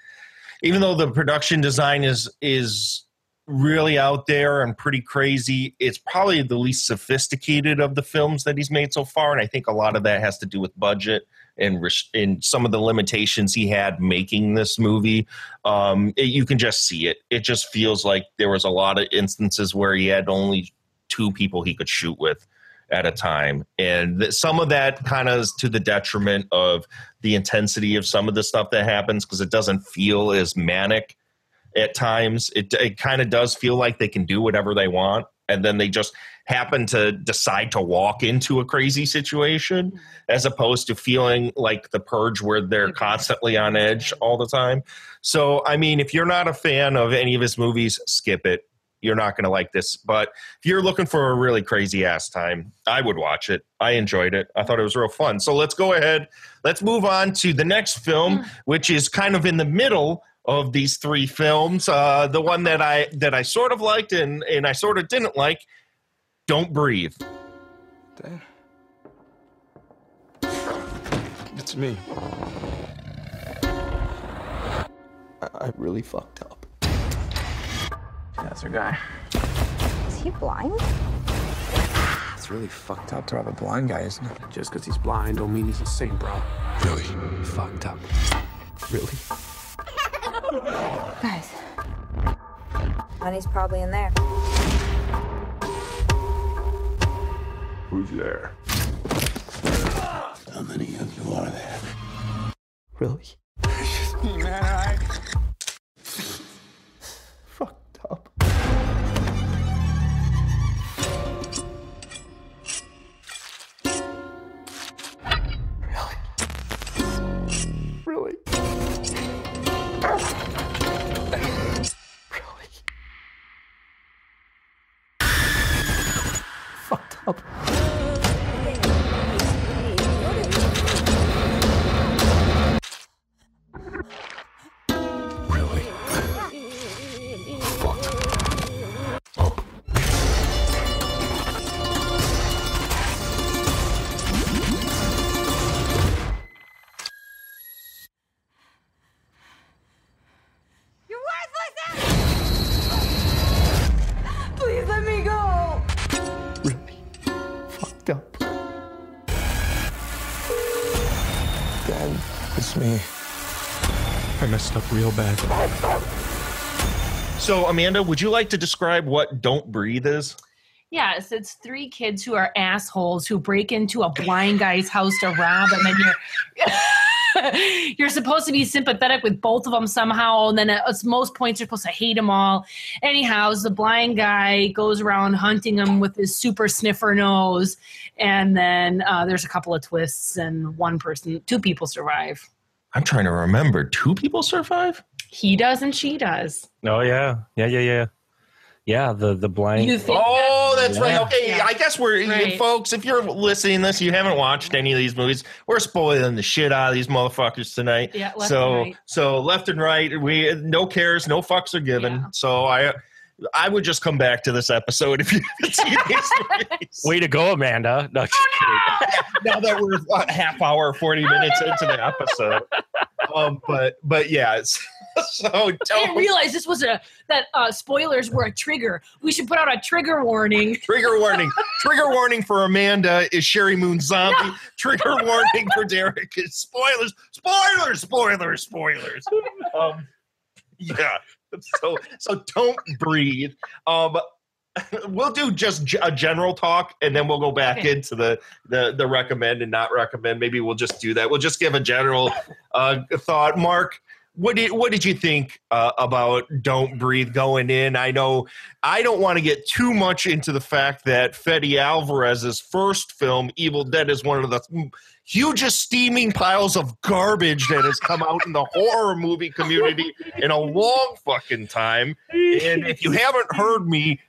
even though the production design is is really out there and pretty crazy, it's probably the least sophisticated of the films that he's made so far and I think a lot of that has to do with budget and res- some of the limitations he had making this movie. Um, it- you can just see it. It just feels like there was a lot of instances where he had only two people he could shoot with at a time, and th- some of that kind of is to the detriment of the intensity of some of the stuff that happens because it doesn't feel as manic at times. It it kind of does feel like they can do whatever they want, and then they just happen to decide to walk into a crazy situation as opposed to feeling like the purge where they're constantly on edge all the time. So, I mean, if you're not a fan of any of his movies, skip it. You're not going to like this. But if you're looking for a really crazy ass time, I would watch it. I enjoyed it. I thought it was real fun. So let's go ahead. Let's move on to the next film, which is kind of in the middle of these three films. Uh, the one that I that I sort of liked and and I sort of didn't like. Don't breathe. It's me. I, I really fucked up. That's our guy. Is he blind? It's really fucked up to have a blind guy, isn't it? Just because he's blind don't mean he's insane, bro. Really? Fucked up. Really? Guys. Money's probably in there. Who's there? How many of you are there? Really? Man, I. messed up real bad. So, Amanda, would you like to describe what "Don't Breathe" is? Yes, it's three kids who are assholes who break into a blind guy's house to rob him, and you're you're supposed to be sympathetic with both of them somehow, and then at most points you're supposed to hate them all. Anyhow, the blind guy goes around hunting them with his super sniffer nose, and then uh, there's a couple of twists, and one person, two people survive. I'm trying to remember. Two people survive. He does, and she does. Oh yeah, yeah, yeah, yeah, yeah. The the blind. Oh, that's right. Yeah. Okay, Yeah. I guess we're Right. folks. If you're listening to this, you haven't watched any of these movies. We're spoiling the shit out of these motherfuckers tonight. Yeah, left so and right. so left and right, we no cares, no fucks are given. Yeah. So I I would just come back to this episode if you haven't seen these movies. Way to go, Amanda. No, just kidding. now that we're a half hour, forty minutes into the episode. Um, but but yeah, it's, so I didn't don't realize this was a that uh, spoilers were a trigger. We should put out a trigger warning. Trigger warning. Trigger warning for Amanda is Sheri Moon zombie. Trigger warning for Derek is spoilers. Spoilers, spoilers, spoilers. Um, yeah. So so don't breathe. Um we'll do just a general talk and then we'll go back Okay. into the, the the recommend and not recommend. Maybe we'll just do that. We'll just give a general uh thought. Mark, what did what did you think uh, about Don't Breathe going in? I know I don't want to get too much into the fact that Fede Alvarez's first film, Evil Dead, is one of the hugest steaming piles of garbage that has come out in the horror movie community in a long fucking time. And if you haven't heard me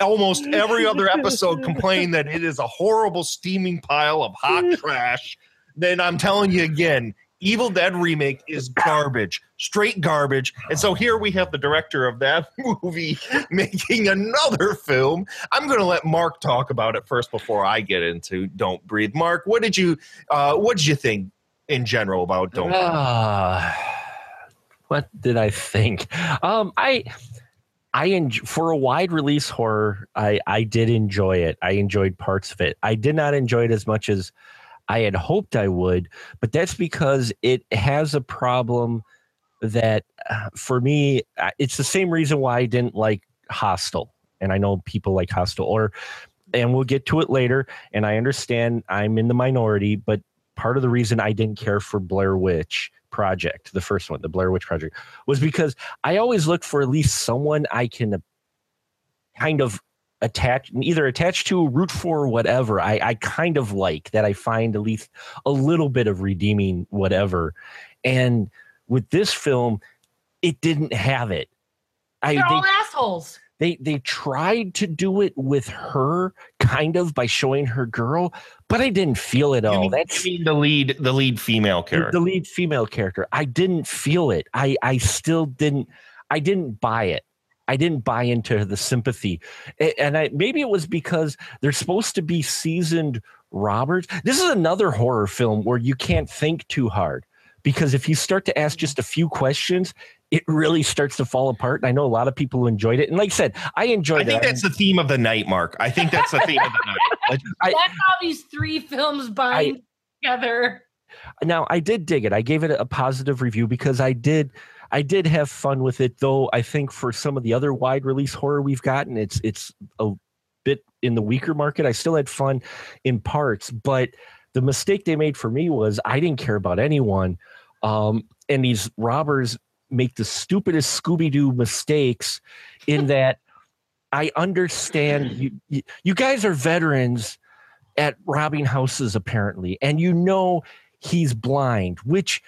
almost every other episode complain that it is a horrible steaming pile of hot trash, then I'm telling you again, Evil Dead remake is garbage, straight garbage. And so here we have the director of that movie making another film. I'm going to let Mark talk about it first before I get into Don't Breathe. Mark, what did you uh, what did you think in general about Don't? Ah, what did I think? Um, I I enj- for a wide release horror, I I did enjoy it. I enjoyed parts of it. I did not enjoy it as much as I had hoped I would, but that's because it has a problem that uh, for me, it's the same reason why I didn't like Hostel. And I know people like Hostel, or and we'll get to it later. And I understand I'm in the minority, but part of the reason I didn't care for Blair Witch Project, the first one, the Blair Witch Project, was because I always look for at least someone I can kind of attach, either attach to, root for, whatever. I, I kind of like that. I find at least a little bit of redeeming whatever. And with this film, it didn't have it. I They're they- all assholes. they they tried to do it with her kind of by showing her girl but i didn't feel it You all mean, that's you mean the lead the lead female the, character. the lead female character i didn't feel it i i still didn't i didn't buy it i didn't buy into the sympathy and i maybe it was because they're supposed to be seasoned robbers this is another horror film where you can't think too hard because if you start to ask just a few questions it really starts to fall apart and i know a lot of people who enjoyed it and like i said i enjoyed it. I think it that's the theme of the night, Mark. I think that's the theme of the night. Like, I- That's how these three films bind together. now i did dig it i gave it a positive review because i did i did have fun with it though i think for some of the other wide release horror we've gotten it's it's a bit in the weaker market. I still had fun in parts but the mistake they made for me was i didn't care about anyone um, and these robbers make the stupidest scooby-doo mistakes in that i understand you, you you guys are veterans at robbing houses apparently and you know he's blind which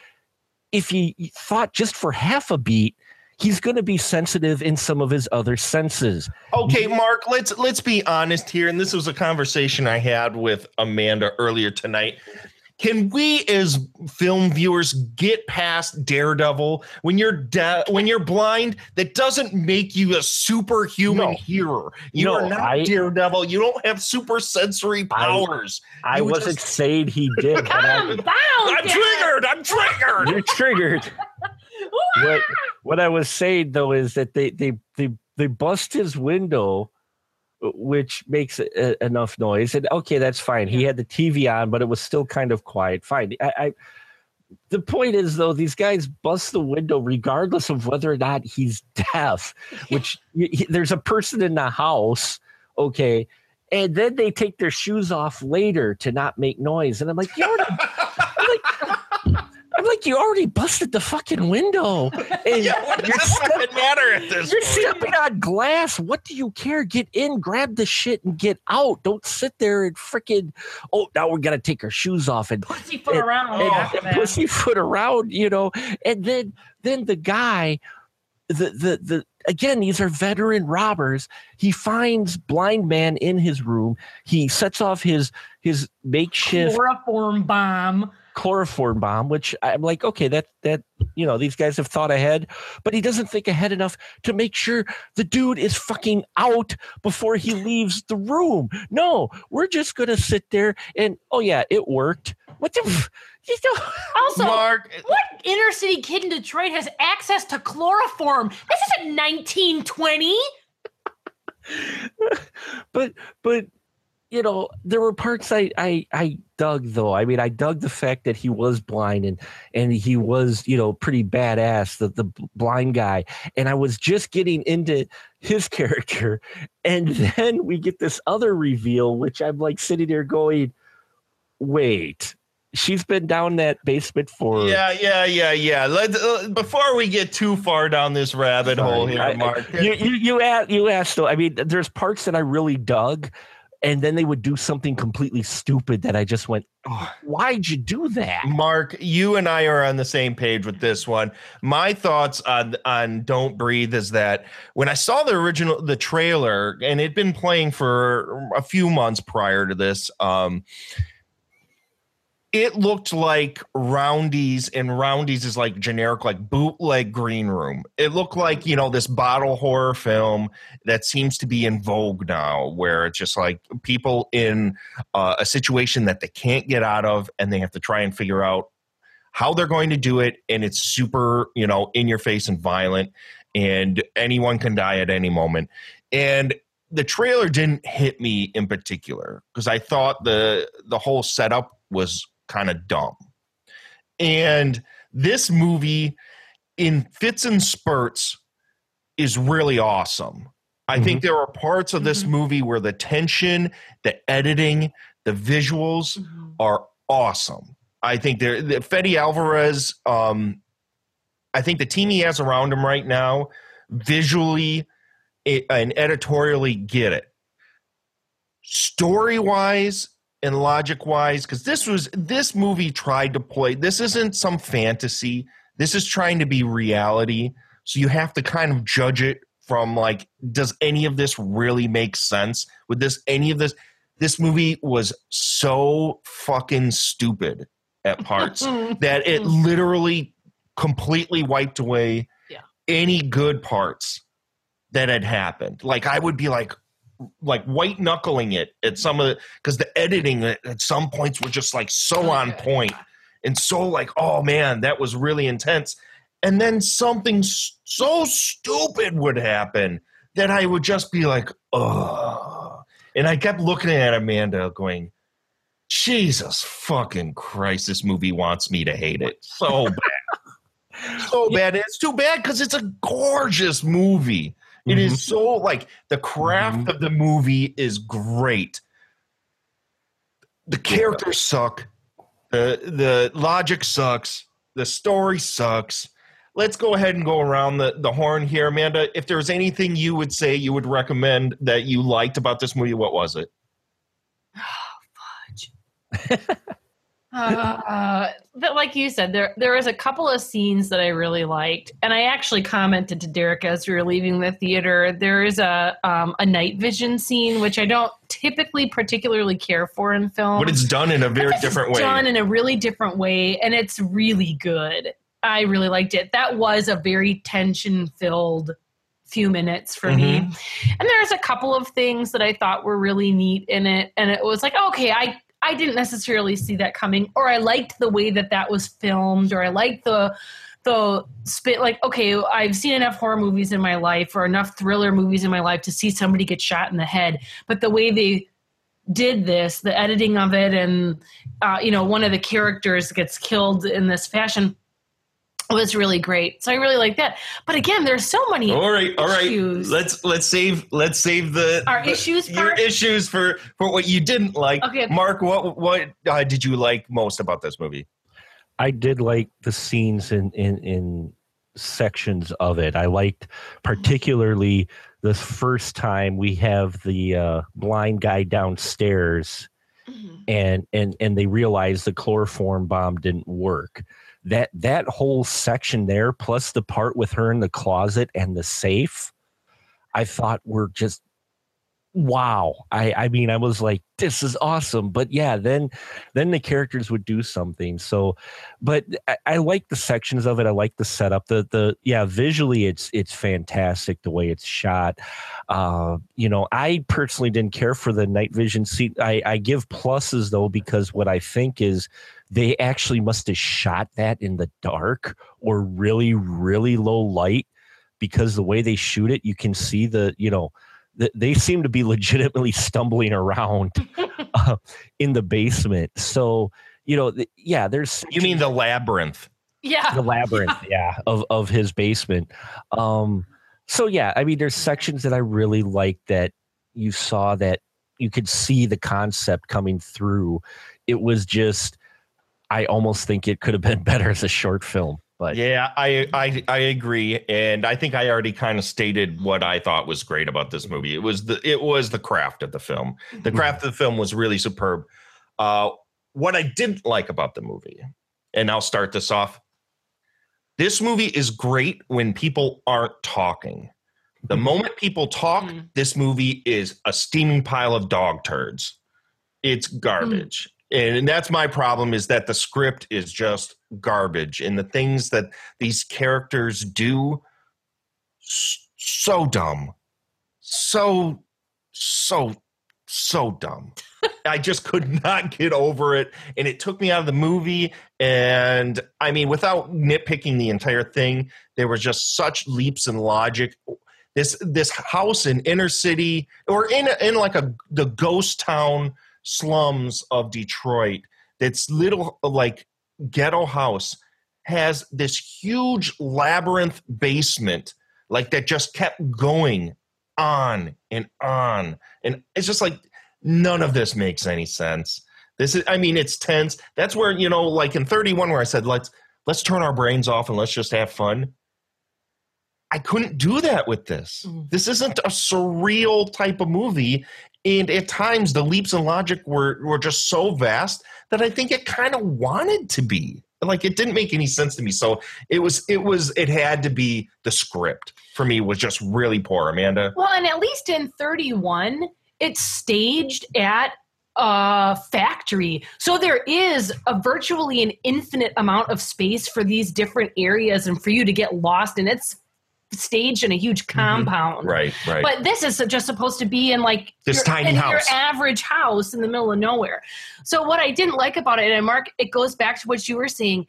if he thought just for half a beat he's going to be sensitive in some of his other senses Okay, Mark, let's let's be honest here. And this was a conversation I had with Amanda earlier tonight. Can we as film viewers get past Daredevil when you're de- when you're blind? That doesn't make you a superhuman No. hearer. You No, are not I- Daredevil. You don't have super sensory powers. i You wasn't just- saying he did but I, I'm bound. I'm triggered. I'm triggered. you're triggered what what I was saying though is that they they they they bust his window, which makes a, enough noise, and okay, that's fine. He had the TV on, but it was still kind of quiet. Fine. I, I the point is though these guys bust the window regardless of whether or not he's deaf which y- there's a person in the house okay and then they take their shoes off later to not make noise and i'm like you already I'm like, I'm like you already busted the fucking window and Yeah, what does you're step- fucking matter at this you're point? stepping on glass. What do you care? Get in, grab the shit, and get out. Don't sit there and freaking. Oh, now we're gonna take our shoes off and Pussyfoot and- around and, after and pussyfoot around, you know. And then then the guy, the the the again, these are veteran robbers. He finds blind man in his room. He sets off his his makeshift Chloroform bomb. Chloroform bomb, which I'm like, okay, that that you know, these guys have thought ahead, but he doesn't think ahead enough to make sure the dude is fucking out before he leaves the room. No, we're just gonna sit there and oh yeah, it worked. What the f- you know, Also, Mark, uh, what inner city kid in Detroit has access to chloroform? This isn't 1920. but but you know there were parts I, I i dug though i mean i dug the fact that he was blind and and he was you know pretty badass the the blind guy and i was just getting into his character and then we get this other reveal which i'm like sitting there going wait she's been down that basement for Yeah, yeah, yeah, yeah. Let uh, before we get too far down this rabbit hole here, I- Mark. You you you asked you asked though. I mean, there's parts that I really dug, and then they would do something completely stupid that I just went, "Why'd you do that?" Mark, you and I are on the same page with this one. My thoughts on on Don't Breathe is that when I saw the original the trailer and it'd been playing for a few months prior to this, um it looked like Roundies, and Roundies is like generic, like bootleg green room. It looked like, you know, this bottle horror film that seems to be in vogue now, where it's just like people in uh, a situation that they can't get out of and they have to try and figure out how they're going to do it. And it's super, you know, in your face and violent, and anyone can die at any moment. And the trailer didn't hit me in particular because I thought the the whole setup was kind of dumb. And this movie in fits and spurts is really awesome. I think mm-hmm. there are parts of this mm-hmm. movie where the tension, the editing, the visuals mm-hmm. are awesome. I think there the Fede Alvarez um I think the team he has around him right now visually it, and editorially get it. Story wise and logic wise, because this was this movie tried to play. This isn't some fantasy. This is trying to be reality. So you have to kind of judge it from like, does any of this really make sense? With this, any of this, this movie was so fucking stupid at parts that it literally completely wiped away Yeah. any good parts that had happened. Like I would be like, like white knuckling it at some of the because the editing at, at some points were just like so oh, on point and so like oh man that was really intense. And then something so stupid would happen that I would just be like oh and I kept looking at Amanda going Jesus fucking Christ this movie wants me to hate it so bad. So bad. And it's too bad because it's a gorgeous movie It is mm-hmm. so like the craft mm-hmm. of the movie is great. The characters suck. The the logic sucks. The story sucks. Let's go ahead and go around the, the horn here, Amanda. If there's anything you would say you would recommend that you liked about this movie, what was it? Oh, Uh, but like you said, there there was a couple of scenes that I really liked, and I actually commented to Derek as we were leaving the theater. There is a um, a night vision scene which I don't typically particularly care for in film, But it's done in a very is different way. Done in a really different way, and it's really good. I really liked it. That was a very tension filled few minutes for me. Mm-hmm. And there's a couple of things that I thought were really neat in it, and it was like, okay, I I didn't necessarily see that coming, or I liked the way that that was filmed, or I liked the the spit like okay i've seen enough horror movies in my life or enough thriller movies in my life to see somebody get shot in the head. But the way they did this, the editing of it, and uh, you know, one of the characters gets killed in this fashion was really great. So I really like that. But again, there's so many. All right, all right. issues. Let's let's save let's save the Our the- issues Your issues for for what you didn't like. Okay, okay. Mark, what what uh, did you like most about this movie? I did like the scenes in in in sections of it. I liked particularly the first time we have the uh, blind guy downstairs, and and and they realize the chloroform bomb didn't work. That that whole section there, plus the part with her in the closet and the safe, I thought were just wow. I i mean i was like this is awesome. But yeah then then the characters would do something. So but i, I like the sections of it. I like the setup. The the yeah visually it's it's fantastic the way it's shot. Uh you know i personally didn't care for the night vision seat. I i give pluses though because what i think is they actually must have shot that in the dark or really really low light because the way they shoot it you can see the you know they seem to be legitimately stumbling around uh, in the basement. So, you know, th- yeah, there's You mean the labyrinth? Yeah. the labyrinth, yeah, of of his basement. Um, so yeah, I mean, there's sections that I really like that you saw that you could see the concept coming through. It was just, I almost think it could have been better as a short film. But Yeah, I, I I agree, and I think I already kind of stated what I thought was great about this movie. It was the it was the craft of the film. The mm-hmm. craft of the film was really superb. Uh, what I didn't like about the movie, and I'll start this off. This movie is great when people aren't talking. The mm-hmm. moment people talk, mm. this movie is a steaming pile of dog turds. It's mm. garbage. And that's my problem is that the script is just garbage and the things that these characters do so dumb. So so so dumb. I just could not get over it and it took me out of the movie and I mean without nitpicking the entire thing there were just such leaps in logic this this house in inner city or in in like a the ghost town slums of Detroit that's little like ghetto house has this huge labyrinth basement like that just kept going on and on. And it's just like none of this makes any sense. This is i mean it's tense. That's where you know like in 31 where i said let's let's turn our brains off and let's just have fun. I couldn't do that with this. Mm. This isn't a surreal type of movie and at times the leaps in logic were were just so vast that i think it kind of wanted to be. Like it didn't make any sense to me. So it was it was it had to be the script. For me was just really poor amanda. Well, and at least in 31, it's staged at a factory. So there is a virtually an infinite amount of space for these different areas and for you to get lost and it's staged in a huge mm-hmm. compound. right right But this is just supposed to be in like This your, tiny in house. your average house in the middle of nowhere. So what I didn't like about it, and Mark, it goes back to what you were saying.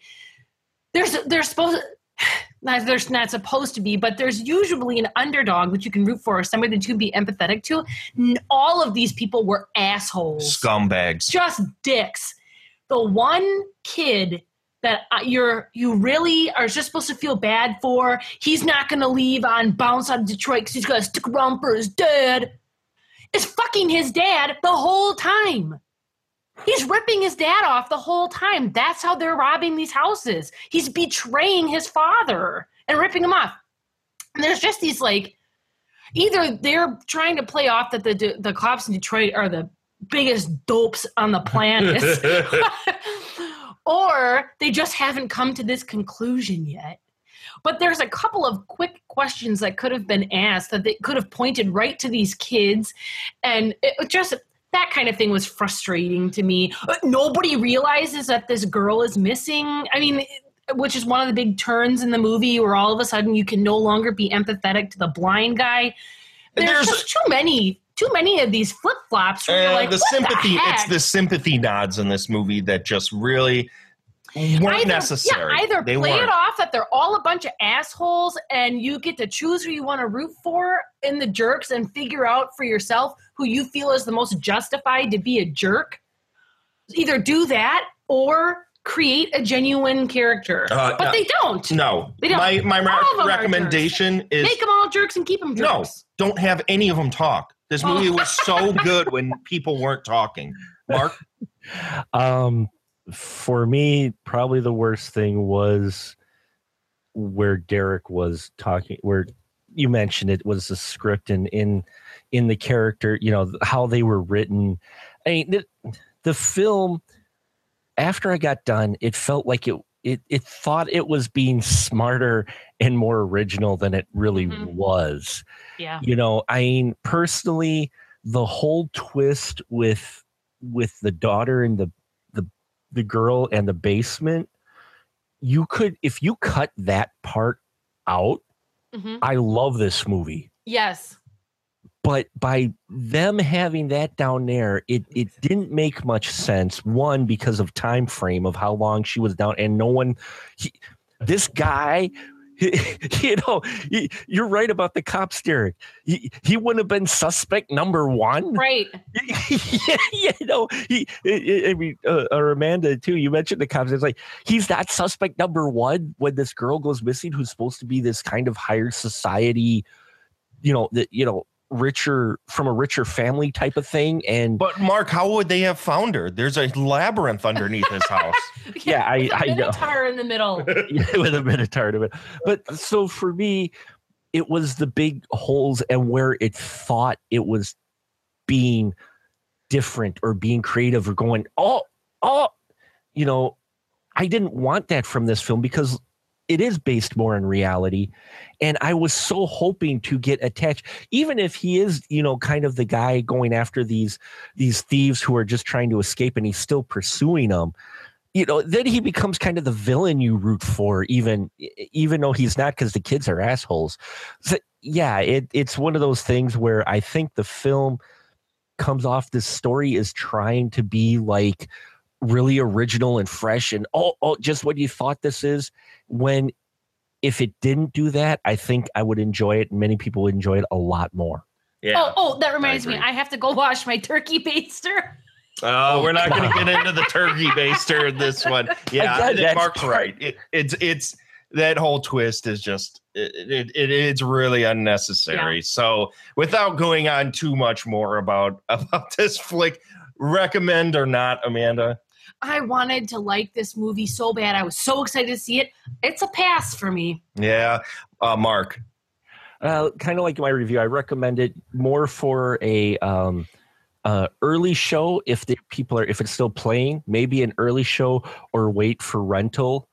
There's there's supposed not there's not supposed to be, but there's usually an underdog that you can root for, or somebody that you can be empathetic to. All of these people were assholes scumbags just dicks. The one kid that you're you really are just supposed to feel bad for, he's not going to leave on bounce out of Detroit because he's going to stick around for his dad. Is fucking his dad the whole time. He's ripping his dad off the whole time. That's how they're robbing these houses. He's betraying his father and ripping him off. And there's just these like either they're trying to play off that the the cops in Detroit are the biggest dopes on the planet, or they just haven't come to this conclusion yet. But there's a couple of quick questions that could have been asked that they could have pointed right to these kids, and it just that kind of thing was frustrating to me. Uh, Nobody realizes that this girl is missing. I mean, which is one of the big turns in the movie where all of a sudden you can no longer be empathetic to the blind guy. There's, There's- just too many, too many of these flip flops. and like, the sympathy heck? it's the sympathy nods in this movie that just really weren't either, necessary Yeah, either they play weren't it off that they're all a bunch of assholes and you get to choose who you want to root for, in the jerks and figure out for yourself who you feel is the most justified to be a jerk. Either do that or create a genuine character. Uh, but no. they don't. No, They don't. my my All of them are recommendation is Make them all jerks and keep them jerks. no, don't have any of them talk. This Oh. movie was so good when people weren't talking. Mark, Um, for me, probably the worst thing was where Derek was talking, where you mentioned it was the script and in in the character, you know how they were written. I mean, the, the film. After I got done, it felt like it it it thought it was being smarter and more original than it really was Yeah. you know i mean personally the whole twist with with the daughter and the the the girl and the basement you could if you cut that part out Mhm. i love this movie Yes. But by them having that down there it it didn't make much sense one because of time frame of how long she was down and no one he, this guy you know he, you're right about the cops derek he, he wouldn't have been suspect number one Right. yeah, you know, he, I I mean, uh, or Amanda too. You mentioned the cops. It's like he's not suspect number one when this girl goes missing, who's supposed to be this kind of higher society, you know, that you know, richer from a richer family type of thing. And but Mark, how would they have found her? There's a labyrinth underneath his house. yeah, I, I know. Minotaur in the middle. with a minotaur to it. But so for me, it was the big holes and where it thought it was being different or being creative or going, oh, oh, you know, I didn't want that from this film because it is based more in reality. And I was so hoping to get attached, even if he is, you know, kind of the guy going after these these thieves who are just trying to escape and he's still pursuing them you know then he becomes kind of the villain you root for even even though he's not because the kids are assholes so, yeah it, it's one of those things where i think the film comes off this story is trying to be like really original and fresh and oh, oh just what you thought this is when if it didn't do that i think i would enjoy it and many people would enjoy it a lot more Oh, oh, that reminds me. I have to go wash my turkey baster. Oh, we're not going to get into the turkey baster in this one. Yeah, Again, that's Mark's right. It, it's it's that whole twist is just it, it, it it's really unnecessary. So, without going on too much more about about this flick, recommend or not, Amanda? I wanted to like this movie so bad. I was so excited to see it. It's a pass for me. Yeah, uh, Mark. uh, kind of like my review, I recommend it more for a um, uh, early show if the people are if it's still playing, maybe an early show or wait for rental.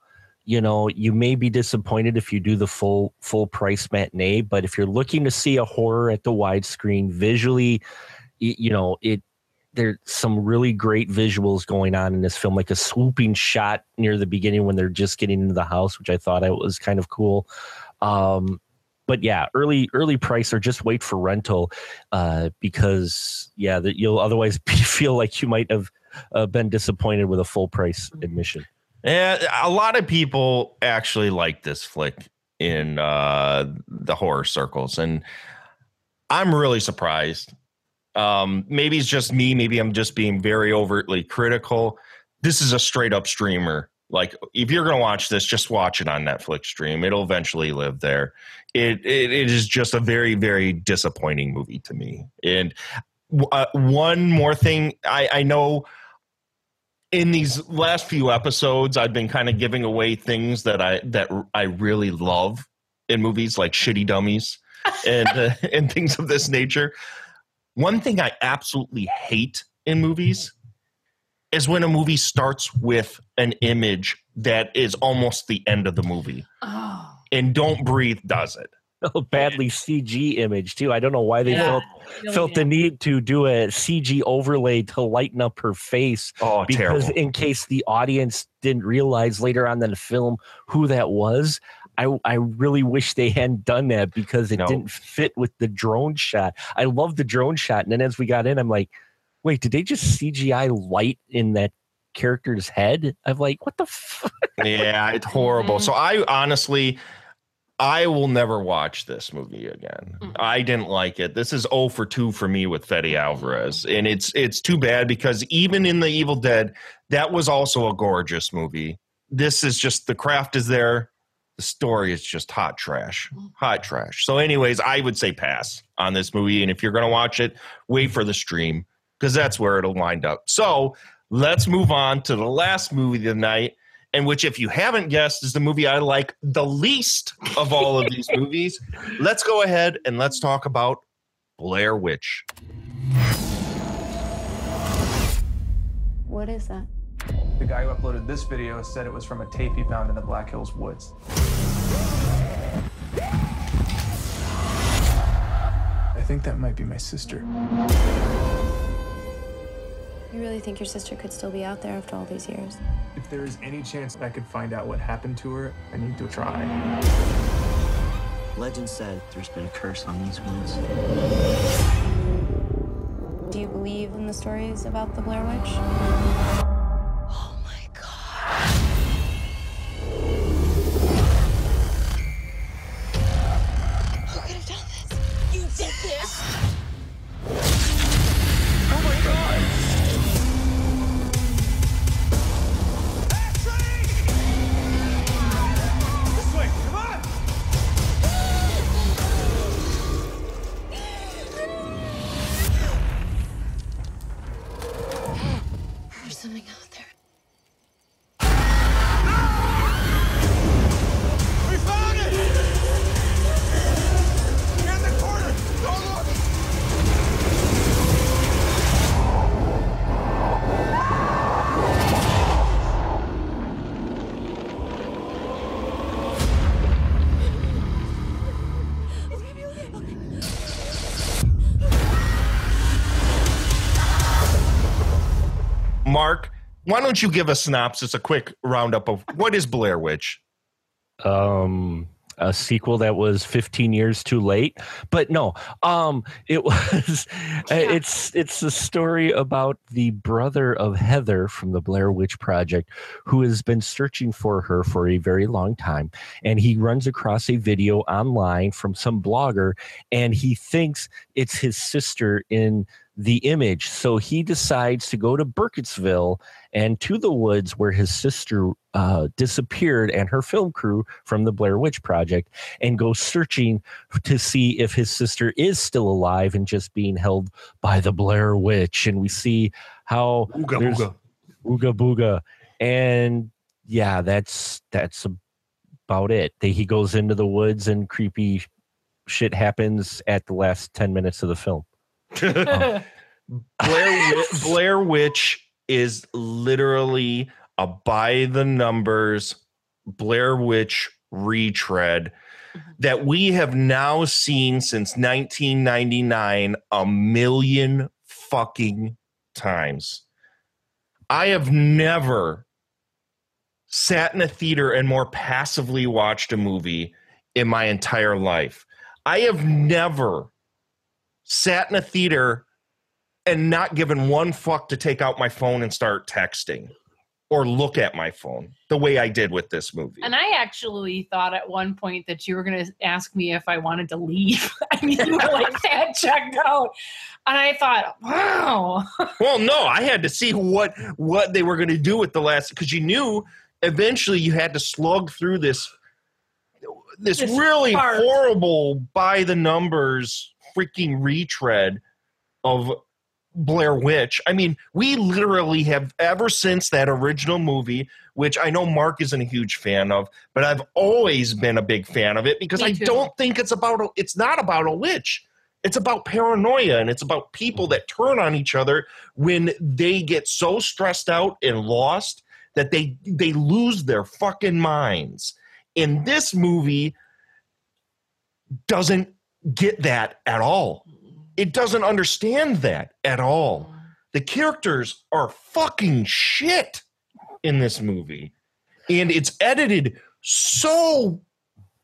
You know, you may be disappointed if you do the full full price matinee, but if you're looking to see a horror at the widescreen visually, y- you know it. There's some really great visuals going on in this film, like a swooping shot near the beginning when they're just getting into the house, which I thought was kind of cool. Um, but yeah, early early price or just wait for rental uh, because yeah, that you'll otherwise be, feel like you might have uh, been disappointed with a full price admission. Yeah, a lot of people actually like this flick in uh, the horror circles, and I'm really surprised. Um, maybe it's just me. Maybe I'm just being very overtly critical. This is a straight up streamer. Like, if you're going to watch this, just watch it on Netflix stream. It'll eventually live there. It, it it is just a very very disappointing movie to me. And uh, one more thing, I I know in these last few episodes i've been kind of giving away things that i that i really love in movies like shitty dummies and uh, and things of this nature one thing i absolutely hate in movies is when a movie starts with an image that is almost the end of the movie Oh. and don't breathe does it A oh, badly CG image too. I don't know why they Yeah. felt felt the need to do a CG overlay to lighten up her face. Oh, because terrible. in case the audience didn't realize later on in the film who that was. I, I really wish they hadn't done that because it No. didn't fit with the drone shot. I love the drone shot. And then as we got in, I'm like, wait, did they just CGI light in that character's head? I'm like, what the fuck? yeah it's horrible mm-hmm. so i honestly I will never watch this movie again. Mm. I didn't like it. This is 0 for 2 for me with Fede Alvarez. And it's it's too bad because even in The Evil Dead, that was also a gorgeous movie. This is just the craft is there. The story is just hot trash. Mm. Hot trash. So, anyways, I would say pass on this movie. And if you're gonna watch it, wait for the stream because that's where it'll wind up. So let's move on to the last movie of the night, and which, if you haven't guessed, is the movie I like the least of all of these movies. Let's go ahead and let's talk about Blair Witch. What is that? The guy who uploaded this video said it was from a tape he found in the Black Hills woods. I think that might be my sister. You really think your sister could still be out there after all these years? If there is any chance that I could find out what happened to her, I need to try. Legend said there's been a curse on these woods. Do you believe in the stories about the Blair Witch? you why don't you give a synopsis, a quick roundup of what is Blair Witch? um a sequel that was 15 years too late. But no um it was it's it's a story about the brother of heather from the blair witch project who has been searching for her for a very long time. And he runs across a video online from some blogger and he thinks it's his sister in the image so he decides to go to burkittsville and to the woods where his sister uh, disappeared and her film crew from the Blair Witch Project and go searching to see if his sister is still alive and just being held by the Blair Witch. And we see how Ooga booga. ooga booga, and yeah, that's that's about it. He goes into the woods and creepy shit happens at the last ten minutes of the film. Um, Blair, Blair Witch is literally a by the numbers Blair Witch retread mm-hmm. that we have now seen since 1999 a million fucking times. I have never sat in a theater and more passively watched a movie in my entire life. I have never sat in a theater and not given one fuck to take out my phone and start texting or look at my phone the way I did with this movie. And I actually thought at one point that you were going to ask me if I wanted to leave. I mean, you were like that checked out, and I thought, wow. well, no, I had to see what what they were going to do with the last because you knew eventually you had to slug through this this, This really part. horrible by the numbers freaking retread of Blair Witch. I mean, we literally have ever since that original movie, which I know Mark isn't a huge fan of, but I've always been a big fan of it because I don't think it's about a, it's not about a witch. It's about paranoia and it's about people that turn on each other when they get so stressed out and lost that they they lose their fucking minds. In this movie doesn't get that at all. It doesn't understand that at all. The characters are fucking shit in this movie. And it's edited so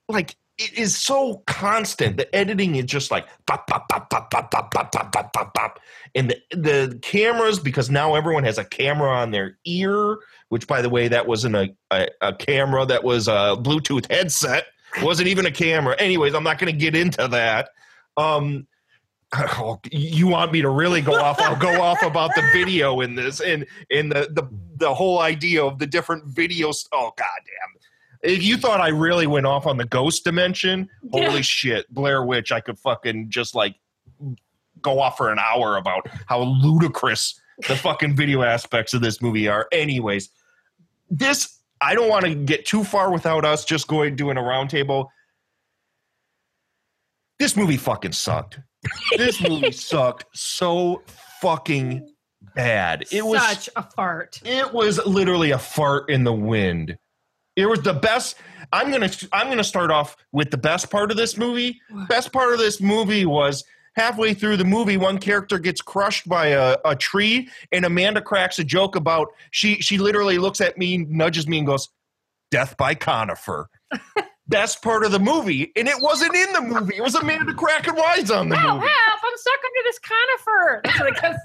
like it is so constant. The editing is just like pop, pop, pop, pop, pop, pop, pop, pop, pop, pop, pop. And the, the cameras, because now everyone has a camera on their ear, which by the way, that wasn't a, a, a camera, that was a Bluetooth headset. Wasn't even a camera. Anyways, I'm not going to get into that. Um, oh, you want me to really go off? I'll go off about the video in this and in the the the whole idea of the different videos. Oh goddamn! If you thought I really went off on the ghost dimension, holy Yeah. shit, Blair Witch, I could fucking just like go off for an hour about how ludicrous the fucking video aspects of this movie are. Anyways, this I don't want to get too far without us just going doing a roundtable. This movie fucking sucked. This movie sucked so fucking bad. It was Such a fart. it was literally a fart in the wind. It was the best. I'm gonna I'm gonna start off with the best part of this movie. Best part of this movie was halfway through the movie, one character gets crushed by a, a tree, and Amanda cracks a joke about she she literally looks at me, nudges me, and goes, "Death by conifer." best part of the movie, and it wasn't in the movie. It was Amanda cracking wise on the Help, movie. help, I'm stuck under this conifer. That's what it comes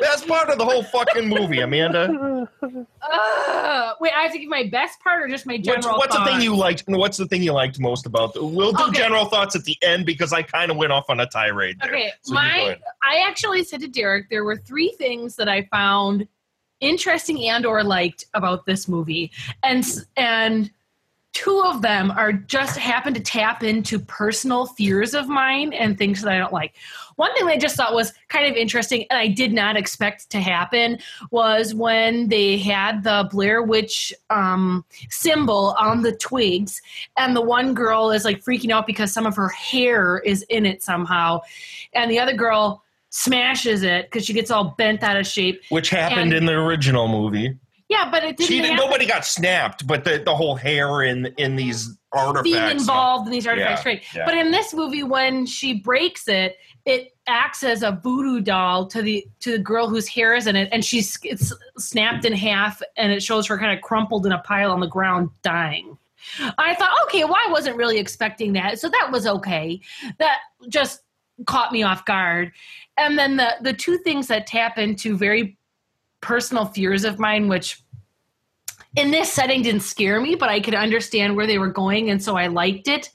Best part of the whole fucking movie, Amanda. Ugh. wait, I have to give my best part or just my What's, general what's the thing you liked? What's the thing you liked most about? The, we'll do Okay. general thoughts at the end because I kind of went off on a tirade there. Okay, So my. I actually said to Derek there were three things that I found interesting and or liked about this movie, and and two of them are just happen to tap into personal fears of mine and things that I don't like. One thing that I just thought was kind of interesting and I did not expect to happen was when they had the Blair Witch um, symbol on the twigs, and the one girl is like freaking out because some of her hair is in it somehow, and the other girl smashes it because she gets all bent out of shape. Which happened and- in the original movie. Yeah, but it didn't. She didn't, happen. nobody got snapped, but the, the whole hair in in these artifacts. being involved in these artifacts, Yeah, right? yeah. But in this movie, when she breaks it, it acts as a voodoo doll to the to the girl whose hair is in it, and she's it's snapped in half, and it shows her kind of crumpled in a pile on the ground, dying. I thought, okay, well, I wasn't really expecting that, so that was okay. That just caught me off guard. And then the the two things that tap into very personal fears of mine, which in this setting didn't scare me, but I could understand where they were going, and so I liked it.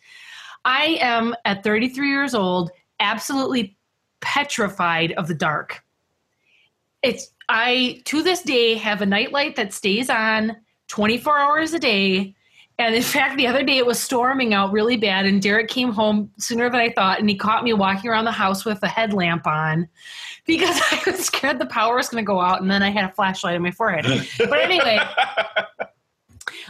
I am at 33 years old, absolutely petrified of the dark. It's I to this day have a nightlight that stays on 24 hours a day. And in fact, the other day it was storming out really bad, and Derek came home sooner than I thought, and he caught me walking around the house with a headlamp on because I was scared the power was going to go out, and then I had a flashlight on my forehead. But anyway,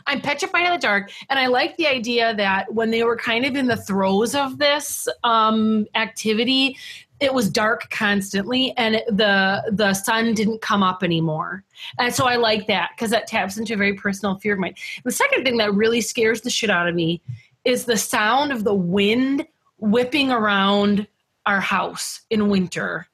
I'm petrified of the dark, and I like the idea that when they were kind of in the throes of this um, activity, it was dark constantly, and it- the the sun didn't come up anymore. And so I like that because that taps into a very personal fear of mine. The second thing that really scares the shit out of me is the sound of the wind whipping around our house in winter.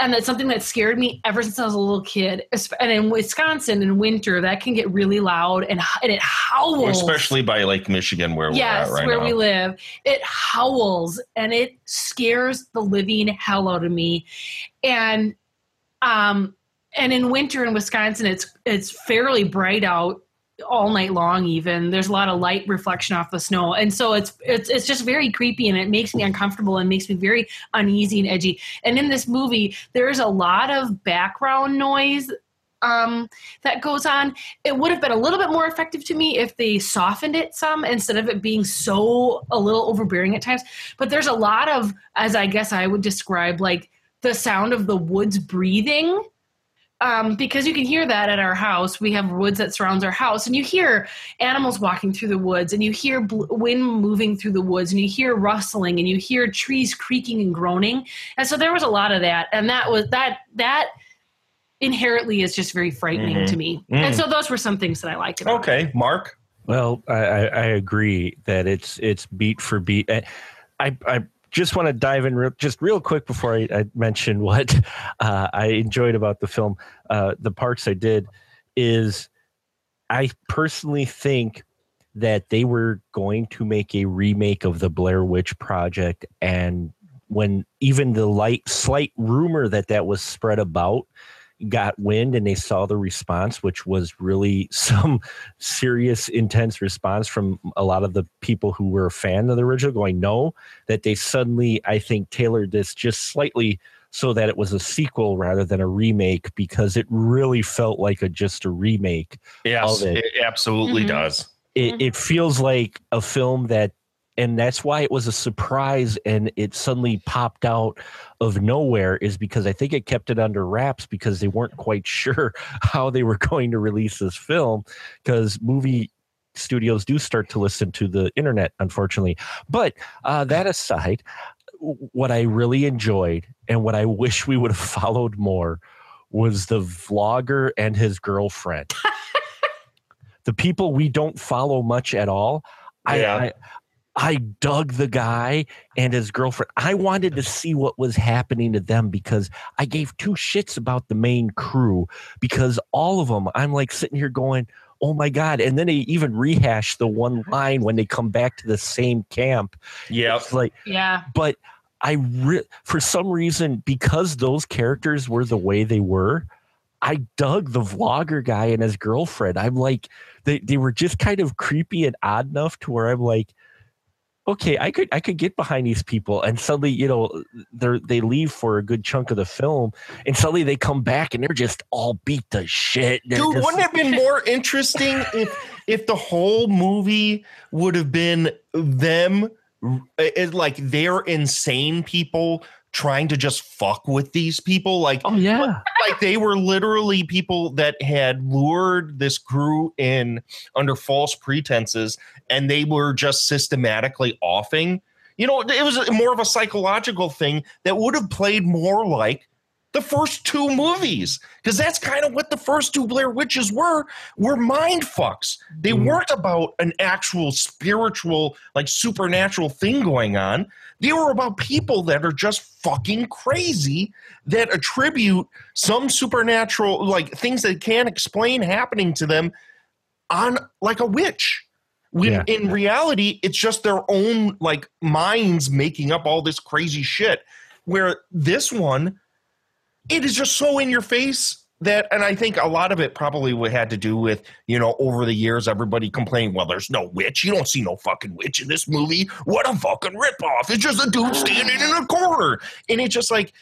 And that's something that scared me ever since I was a little kid. And in Wisconsin in winter, that can get really loud and, and it howls. Especially by Lake Michigan, where yes, we're at right where now. we live. It howls and it scares the living hell out of me. And um and in winter in Wisconsin it's it's fairly bright out all night long even there's a lot of light reflection off the snow and so it's it's it's just very creepy and it makes me uncomfortable and makes me very uneasy and edgy and in this movie there's a lot of background noise um, that goes on. It would have been a little bit more effective to me if they softened it some instead of it being so a little overbearing at times. But there's a lot of, as I guess I would describe, like the sound of the woods breathing. Um, because you can hear that at our house. We have woods that surrounds our house, and you hear animals walking through the woods, and you hear bl- wind moving through the woods, and you hear rustling, and you hear trees creaking and groaning. And so there was a lot of that, and that was that that inherently is just very frightening Mhm. to me. Mm. And so those were some things that I liked about it. Okay, Mark. Well, I, I, I agree that it's it's beat for beat. I I, I just want to dive in real, just real quick before I, I mention what uh, I enjoyed about the film. Uh, the parts I did is I personally think that they were going to make a remake of the Blair Witch Project, and when even the light slight rumor that that was spread about, got wind and they saw the response, which was really some serious, intense response from a lot of the people who were a fan of the original, going no, that they suddenly, I think, tailored this just slightly so that it was a sequel rather than a remake because it really felt like a just a remake. Yes, of it. it absolutely Mhm. does. It, it feels like a film that, and that's why it was a surprise and it suddenly popped out of nowhere, is because I think it kept it under wraps because they weren't quite sure how they were going to release this film because movie studios do start to listen to the internet, unfortunately. But uh, that aside, what I really enjoyed and what I wish we would have followed more was the vlogger and his girlfriend. the people we don't follow much at all. Yeah. I, I I dug the guy and his girlfriend. I wanted to see what was happening to them because I gave two shits about the main crew because all of them, I'm like sitting here going, oh my God. And then they even rehash the one line when they come back to the same camp. Yeah. It's like, Yeah. but I re- for some reason because those characters were the way they were, I dug the vlogger guy and his girlfriend. I'm like they they were just kind of creepy and odd enough to where I'm like okay, I could I could get behind these people and suddenly, you know, they they leave for a good chunk of the film and suddenly they come back and they're just all beat the shit. They're Dude, just- wouldn't it have been more interesting if if the whole movie would have been them it, like they're insane people trying to just fuck with these people like oh yeah like they were literally people that had lured this crew in under false pretenses and they were just systematically offing you know it was more of a psychological thing that would have played more like the first two movies because that's kind of what the first two Blair Witches were were mind fucks. They mm. weren't about an actual spiritual like supernatural thing going on. They were about people that are just fucking crazy that attribute some supernatural like things that can't explain happening to them on like a witch. When Yeah. in reality, it's just their own like minds making up all this crazy shit. Where this one, it is just so in your face that and i think a lot of it probably would had to do with you know over the years everybody complaining well there's no witch. You don't see no fucking witch in this movie. What a fucking ripoff. It's just a dude standing in a corner. And it's just like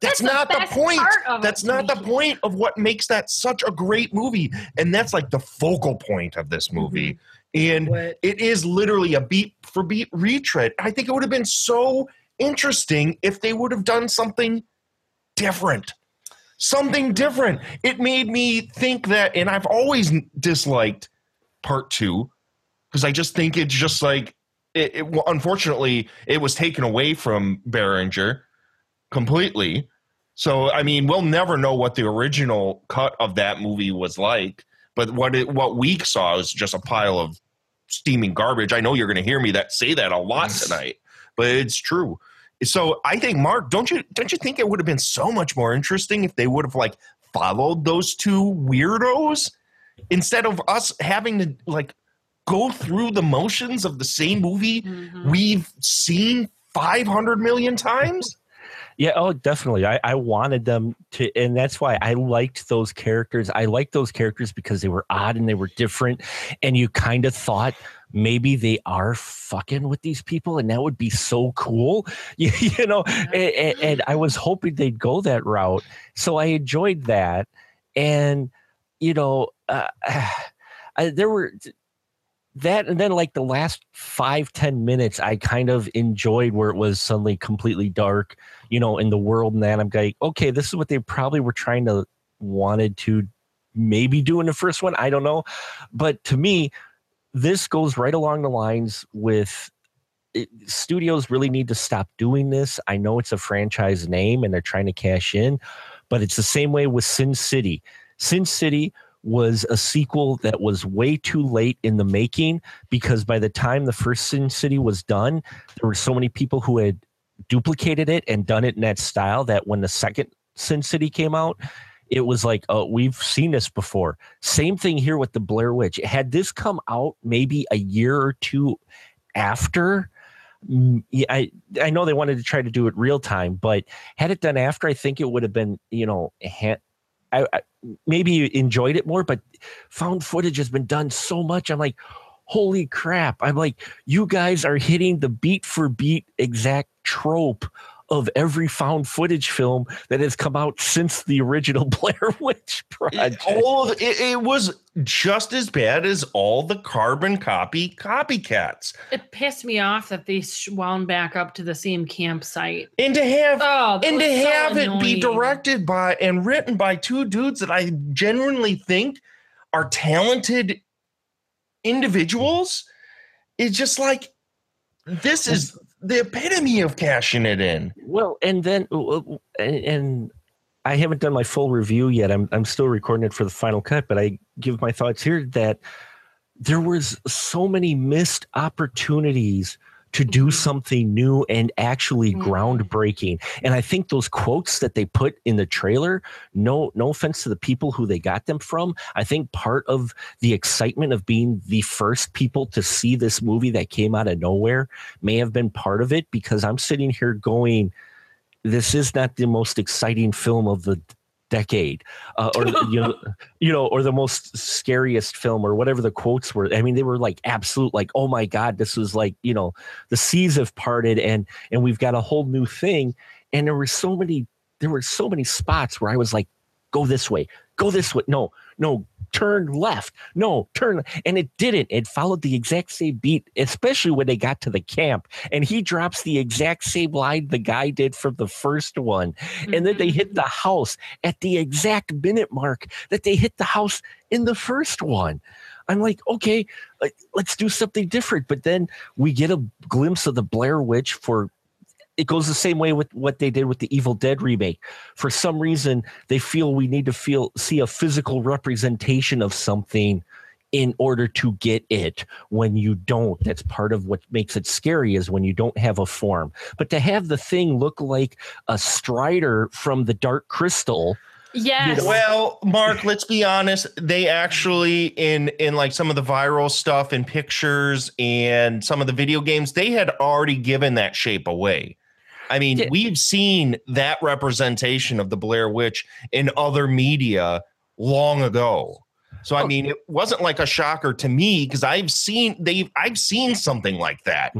that's, That's not the, best point. part of it that's not me. the point of what makes that such a great movie. And that's like the focal point of this mm-hmm. movie. And it is literally a beat for beat retread. I think it would have been so interesting if they would have done something different. Something different. It made me think that, and I've always disliked part two because I just think it's just like, it, it, well, unfortunately, it was taken away from Berlinger completely. So, I mean, we'll never know what the original cut of that movie was like. But what it, what we saw is just a pile of steaming garbage. I know you're going to hear me that say that a lot tonight, but it's true. So I think Mark, don't you don't you think it would have been so much more interesting if they would have like followed those two weirdos instead of us having to like go through the motions of the same movie mm-hmm. we've seen 500 million times? Yeah, oh, definitely. I, I wanted them to, and that's why I liked those characters. I liked those characters because they were odd and they were different, and you kind of thought maybe they are fucking with these people, and that would be so cool, you, you know. And, and, and I was hoping they'd go that route, so I enjoyed that, and you know, uh, I, there were that and then like the last five ten minutes i kind of enjoyed where it was suddenly completely dark you know in the world and that i'm like okay this is what they probably were trying to wanted to maybe do in the first one i don't know but to me this goes right along the lines with it, studios really need to stop doing this. I know it's a franchise name and they're trying to cash in but it's the same way with sin city. Sin city was a sequel that was way too late in the making because by the time the first Sin City was done, there were so many people who had duplicated it and done it in that style that when the second Sin City came out, it was like, oh, we've seen this before. Same thing here with the Blair Witch. Had this come out maybe a year or two after, mm, I I know they wanted to try to do it real time, but had it done after, I think it would have been you know ha- I, I maybe enjoyed it more, but found footage has been done so much. I'm like, holy crap! I'm like, you guys are hitting the beat for beat exact trope of every found footage film that has come out since the original Blair Witch project. All of- it, it was just as bad as all the carbon copy copycats. It pissed me off that they wound back up to the same campsite. And to have Oh, and to so have it be directed by and written by two dudes that I genuinely think are talented individuals is just like this is the epitome of cashing it in. Well, and then uh, and, and I haven't done my full review yet. I'm I'm still recording it for the final cut, but I give my thoughts here that there was so many missed opportunities to do mm-hmm. something new and actually mm-hmm. groundbreaking. And I think those quotes that they put in the trailer, no no offense to the people who they got them from, I think part of the excitement of being the first people to see this movie that came out of nowhere may have been part of it because I'm sitting here going this is not the most exciting film of the decade uh, or you know you know or the most scariest film or whatever the quotes were. I mean they were like absolute like oh my god this was like you know the seas have parted and and we've got a whole new thing. And there were so many there were so many spots where i was like go this way go this way. No no turn left. No turn and it didn't. It followed the exact same beat especially when they got to the camp and he drops the exact same line the guy did from the first one and then they hit the mm-hmm. house at the exact minute mark that they hit the house in the first one. I'm like okay let's do something different. But then we get a glimpse of the blair witch for it goes the same way with what they did with the Evil Dead remake. For some reason, they feel we need to feel see a physical representation of something in order to get it when you don't that's part of what makes it scary is when you don't have a form but to have the thing look like a strider from the dark crystal Yes. Well, Mark, let's be honest. They actually in in like some of the viral stuff and pictures and some of the video games, they had already given that shape away. I mean, we've seen that representation of the Blair Witch in other media long ago. So I mean, it wasn't like a shocker to me because I've seen they've I've seen something like that.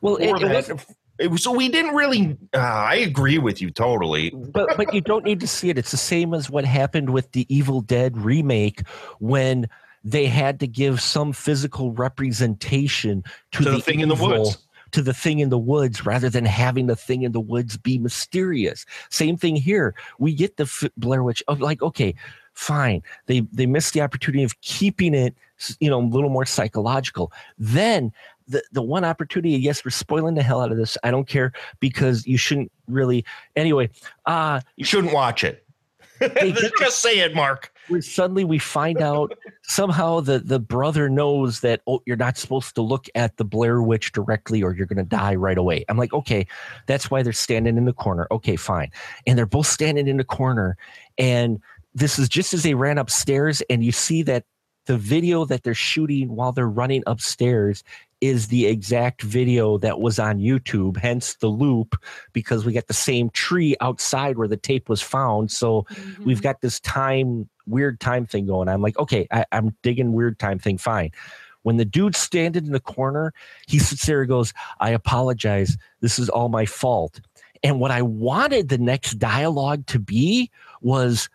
Well, it- it that- wasn't- it was- so we didn't really. Uh, I agree with you totally. but but you don't need to see it. It's the same as what happened with the Evil Dead remake when they had to give some physical representation to, To the thing in the woods. To the thing in the woods, rather than having the thing in the woods be mysterious. Same thing here. We get the f- Blair Witch of like, okay, fine. They they missed the opportunity of keeping it, you know, a little more psychological. Then the the one opportunity, yes, we're spoiling the hell out of this. I don't care because you shouldn't really. Anyway, uh you shouldn't watch it. Just say it, Mark. Suddenly we find out somehow the the brother knows that oh you're not supposed to look at the Blair Witch directly or you're gonna die right away. I'm like okay, that's why they're standing in the corner. Okay, fine, and they're both standing in the corner, and this is just as they ran upstairs, and you see that the video that they're shooting while they're running upstairs is the exact video that was on YouTube, hence the loop, because we got the same tree outside where the tape was found. So we've mm-hmm. got this time, weird time thing going. I'm like, okay, I, I'm digging weird time thing, fine. When the dude's standing in the corner, he sits there and goes, I apologize. This is all my fault. And what I wanted the next dialogue to be was,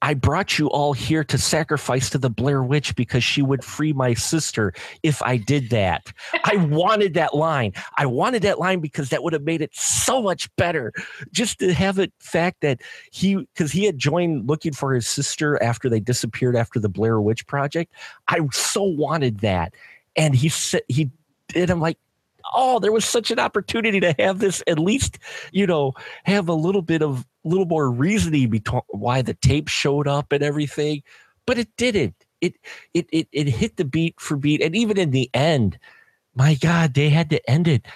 I brought you all here to sacrifice to the Blair Witch because she would free my sister if I did that. I wanted that line. I wanted that line because that would have made it so much better. Just to have it fact that he because he had joined looking for his sister after they disappeared after the Blair Witch project. I so wanted that. And he said he did. I'm like, oh, there was such an opportunity to have this at least, you know, have a little bit of little more reasoning between why the tape showed up and everything, but it didn't. It it it it hit the beat for beat, and even in the end, my God, they had to end it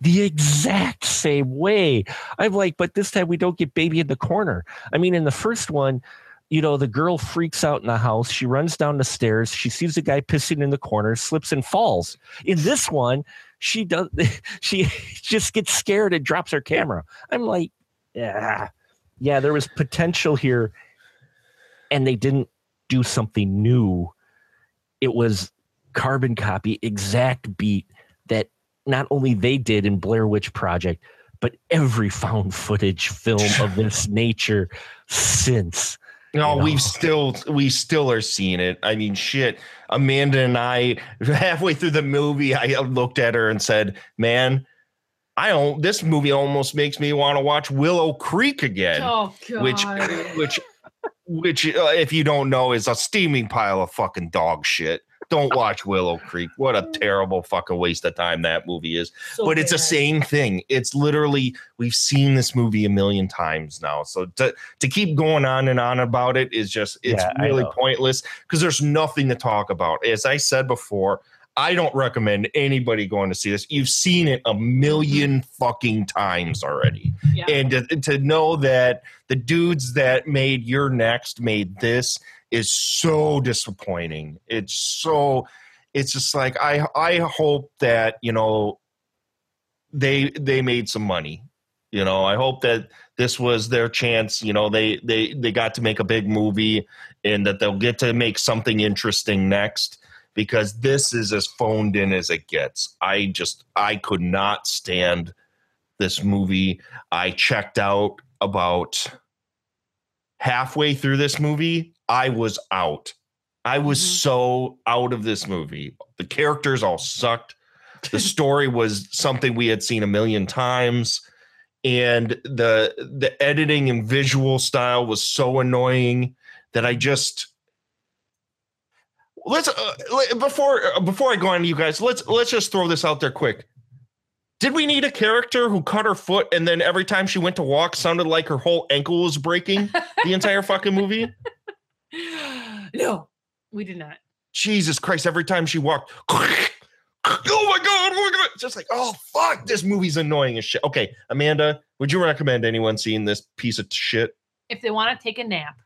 the exact same way. I'm like, but this time we don't get baby in the corner. I mean, in the first one, you know, the girl freaks out in the house. She runs down the stairs. She sees a guy pissing in the corner, slips and falls. In this one, she does. She just gets scared and drops her camera. I'm like, yeah, yeah. There was potential here. and they didn't do something new. It was carbon copy, exact beat that not only they did in Blair Witch Project, but every found footage film of this nature since. No, we've still we still are seeing it. I mean, shit. Amanda and I halfway through the movie, I looked at her and said, "Man, I don't. This movie almost makes me want to watch Willow Creek again." Oh god. which which which uh, if you don't know is a steaming pile of fucking dog shit don't watch willow creek what a terrible fucking waste of time that movie is So but it's the same thing it's literally we've seen this movie a million times now so to to keep going on and on about it is just it's Yeah, really pointless because there's nothing to talk about as i said before I don't recommend anybody going to see this. You've seen it a million fucking times already. Yeah. And to, to know that the dudes that made You're Next made this is so disappointing. It's so it's just like I I hope that, you know, they they made some money. You know, I hope that this was their chance, you know, they they they got to make a big movie and that they'll get to make something interesting next because this is as phoned in as it gets. I just I could not stand this movie. I checked out about halfway through this movie. I was out. I was mm-hmm. so out of this movie. The characters all sucked. The story was something we had seen a million times and the the editing and visual style was so annoying that I just let's uh, before uh, before I go on to you guys, let's let's just throw this out there quick. Did we need a character who cut her foot and then every time she went to walk sounded like her whole ankle was breaking the entire fucking movie? no, we did not. Jesus Christ, every time she walked, oh my god, oh my god. Just like, oh fuck, this movie's annoying as shit. Okay, Amanda, would you recommend anyone seeing this piece of shit? If they want to take a nap.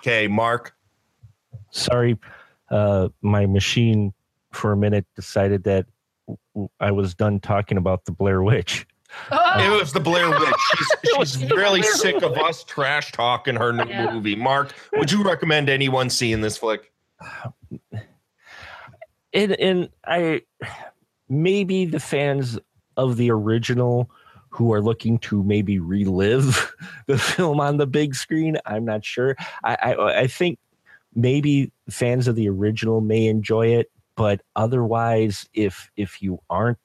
Okay, Mark. Sorry, uh, my machine for a minute decided that I was done talking about the Blair Witch. It was the Blair Witch. She's, she's really Blair sick of us trash talking her new Yeah. movie. Mark, would you recommend anyone seeing this flick? and and I maybe the fans of the original who are looking to maybe relive the film on the big screen. I'm not sure. I I, I think maybe fans of the original may enjoy it, but otherwise, if if you aren't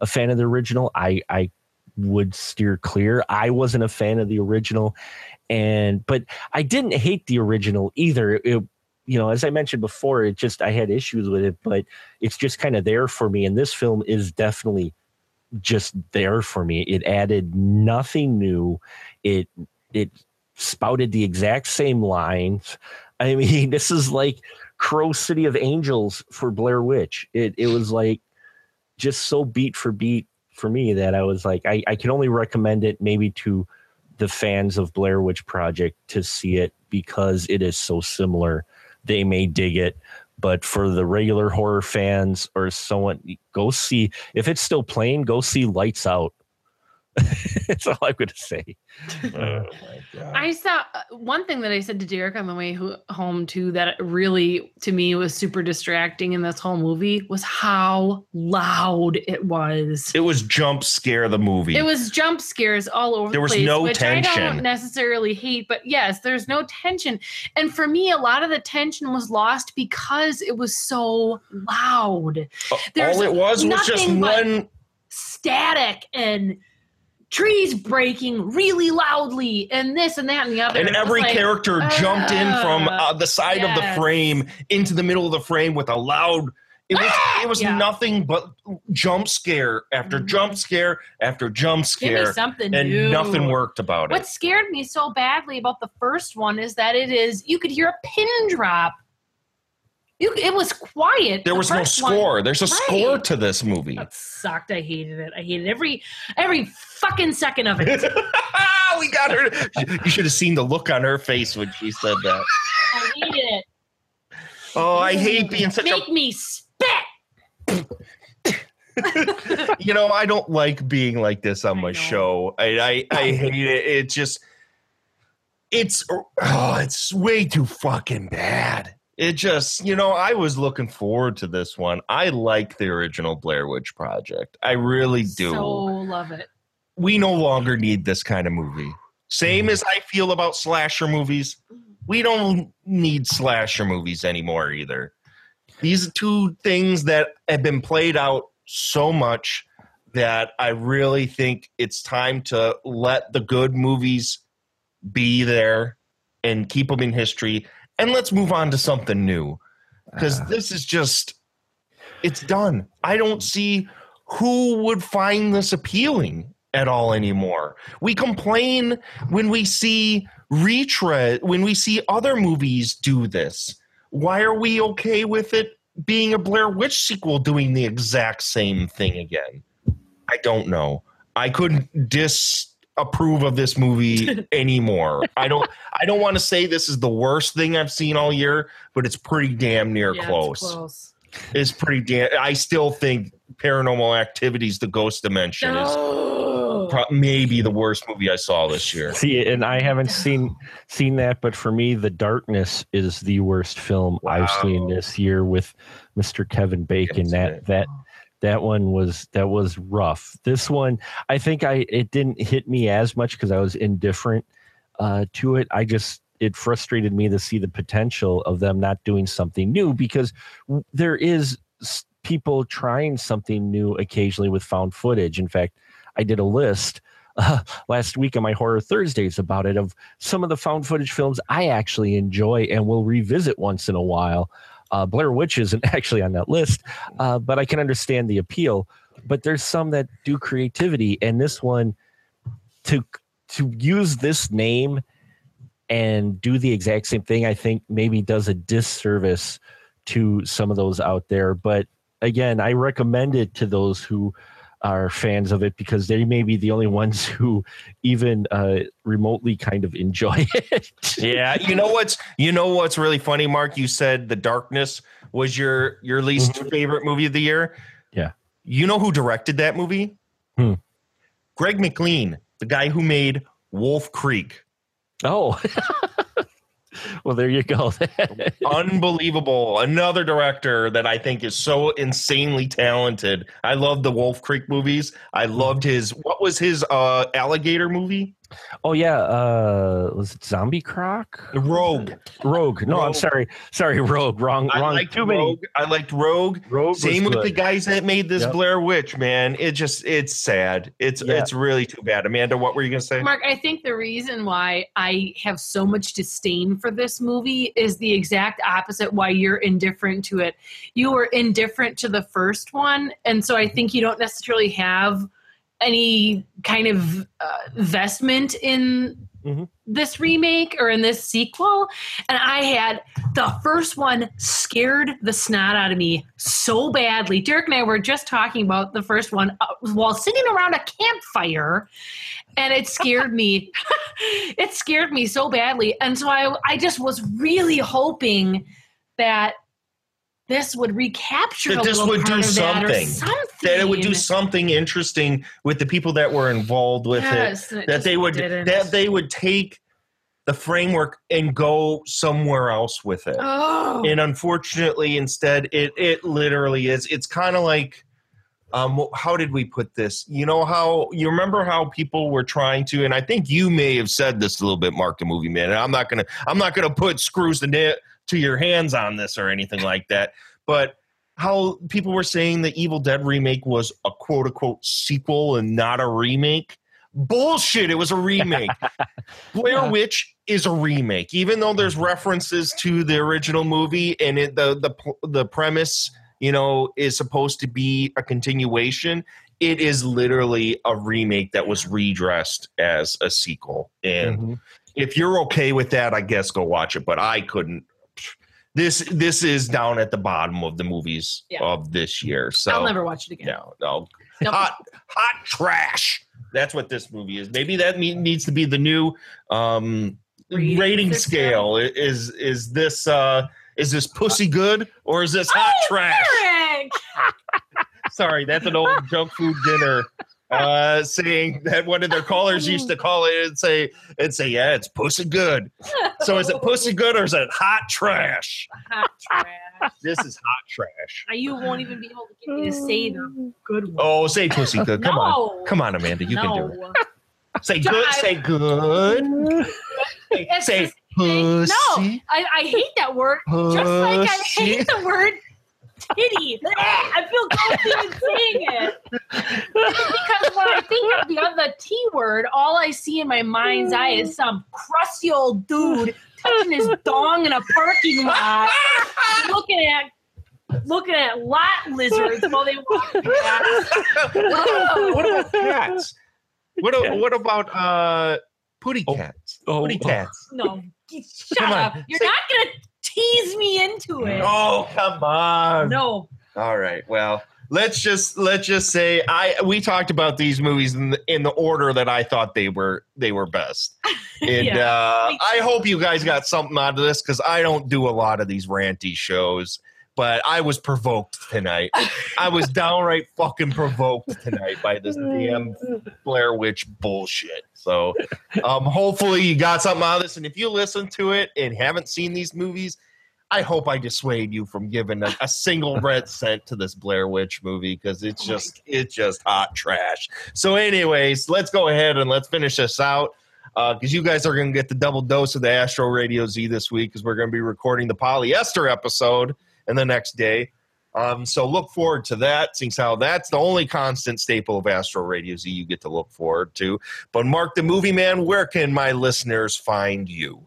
a fan of the original, I I would steer clear. I wasn't a fan of the original, and but I didn't hate the original either. It, you know, as I mentioned before, it just I had issues with it, but it's just kind of there for me. And this film is definitely just there for me. It added nothing new. It it spouted the exact same lines. I mean, this is like Crow City of Angels for Blair Witch. It it was like just so beat for beat for me that I was like, I, I can only recommend it maybe to the fans of Blair Witch Project to see it because it is so similar. They may dig it, but for the regular horror fans or someone, go see if it's still playing. Go see Lights Out. That's all I'm going to say. I saw uh, one thing that I said to Derek on the way home too that really to me was super distracting in this whole movie was how loud it was. It was jump scare the movie. It was jump scares all over There the was place, no which I tension. don't necessarily hate, but yes, there's no tension. And for me, a lot of the tension was lost because it was so loud. There's All it was was just one static and trees breaking really loudly and this and that and the other. and was every like, character jumped in from uh, uh, the side of the frame into the middle of the frame with a loud it was it was Yeah. Mm-hmm. nothing but jump scare after jump scare after jump Give me scare something and new. nothing worked about it. What scared me so badly about the first one is that it is you could hear a pin drop. You, it was quiet. there the was no first one. score there's a Right. score to this movie That sucked. I hated it. I hated every every fucking second of it. we got her you should have seen the look on her face when she said that I hated it. oh i hate being such a- Make me spit. you know i don't like being like this on my show i i, I hate it it just it's oh, it's way too fucking bad. It just, you know, I was looking forward to this one. I like the original Blair Witch Project. I really do. So love it. we no longer need this kind of movie. Same mm-hmm. as I feel about slasher movies. We don't need slasher movies anymore either. These are two things that have been played out so much that I really think it's time to let the good movies be there and keep them in history and let's move on to something new because ah. this is just it's done. I don't see who would find this appealing at all anymore. We complain when we see retread when we see other movies do this. Why are we okay with it being a blair witch sequel doing the exact same thing again? I don't know. I couldn't disapprove of this movie anymore i don't i don't want to say this is the worst thing i've seen all year but it's pretty damn near Yeah, it's close close. it's pretty damn i still think paranormal activities the ghost dimension is pro- maybe the worst movie i saw this year See, and I haven't seen seen that, but for me, The Darkness is the worst film I've seen this year with Mr. Kevin Bacon. That that that one was that was rough. This one, I think I it didn't hit me as much because I was indifferent uh, to it. I just it frustrated me to see the potential of them not doing something new because there is people trying something new occasionally with found footage. In fact, I did a list uh, last week on my horror Thursdays about it of some of the found footage films I actually enjoy and will revisit once in a while. Uh, Blair Witch isn't actually on that list, uh, but I can understand the appeal. But there's some that do creativity, and this one to to use this name and do the exact same thing, I think maybe does a disservice to some of those out there. But again, I recommend it to those who are fans of it because they may be the only ones who even uh, remotely kind of enjoy it. yeah you know what's you know what's really funny mark you said the darkness was your your least favorite movie of the year Yeah. you know who directed that movie Hmm. greg mclean the guy who made wolf creek Oh, well, there you go. unbelievable. Another director that i think is so insanely talented. I love the wolf creek movies. I loved his what was his uh alligator movie oh yeah, uh, was it Zombie Croc? rogue Rogue. No, I'm sorry, sorry, Rogue. Wrong, I wrong. liked Too many. Rogue. I liked Rogue. Rogue Same was with the guys that made this Yep. Blair Witch, man. It just it's sad. It's Yeah. it's really too bad. Amanda, what were you gonna say? Mark, I think the reason why I have so much disdain for this movie is the exact opposite why you're indifferent to it. You were indifferent to the first one, and so I think you don't necessarily have any kind of uh, investment in Mhm. this remake or in this sequel. And I had the first one scared the snot out of me so badly. Derek and I were just talking about the first one uh, while sitting around a campfire and it scared me. it scared me so badly. And so I, I just was really hoping that this would recapture That a this little would part do of that something. something. That it would do something interesting with the people that were involved with Yes, it. it That they would didn't. that they would take the framework and go somewhere else with it. Oh. And unfortunately, instead, it it literally is. It's kind of like, um, how did we put this? You know how you remember how people were trying to, and I think you may have said this a little bit, Mark the Movie Man. And I'm not gonna I'm not gonna put screws na- to your hands on this or anything like that, but. How people were saying the Evil Dead remake was a quote unquote sequel and not a remake. Bullshit, it was a remake. Blair Witch is a remake, even though there's references to the original movie and it, the the the premise, you know, is supposed to be a continuation. It is literally a remake that was redressed as a sequel. And Mhm. if you're okay with that, I guess go watch it. But I couldn't. This this is down at the bottom of the movies Yeah. of this year. So I'll never watch it again. no, no. Nope. Hot, hot trash. That's what this movie is. Maybe that me- needs to be the new um, Rating rating scale. Is is this uh, is this pussy good or is this hot trash? Sorry, that's an old junk food dinner uh, saying that one of their callers used to call it and say and say, "Yeah, it's pussy good." So is it pussy good or is it hot trash? Hot trash. This is hot trash. Now You won't even be able to get me to say the good one. Oh, say pussy good. Come No. on, come on, Amanda, you can do it. No. Say good. Say good. Say, say just- No. I, I hate that word. Just like I hate the word titty. I feel guilty even saying it. Because when I think of the other T word, all I see in my mind's eye is some crusty old dude touching his dong in a parking lot, looking at looking at lot lizards while they walk past. what about cats? What, a- what about uh, pooty cats? Oh, Pooty cats. No, shut Come on, up. You're say- not gonna tease me into it. Oh, come on. No. All right. Well, let's just let's just say I we talked about these movies in the, in the order that I thought they were they were best. And Yeah. uh, I hope you guys got something out of this because I don't do a lot of these ranty shows. But I was provoked tonight. I was downright fucking provoked tonight by this damn Blair Witch bullshit. So, um, hopefully you got something out of this. And if you listen to it and haven't seen these movies, I hope I dissuade you from giving a, a single red cent to this Blair Witch movie because it's just it's just hot trash. So, anyways, let's go ahead and let's finish this out because you guys are going to get the double dose of the Astro Radio Z this week because we're going to be recording the polyester episode and the next day. Um, so look forward to that, since how that's the only constant staple of Astro Radio Z you get to look forward to. But Mark the Movie Man, where can my listeners find you?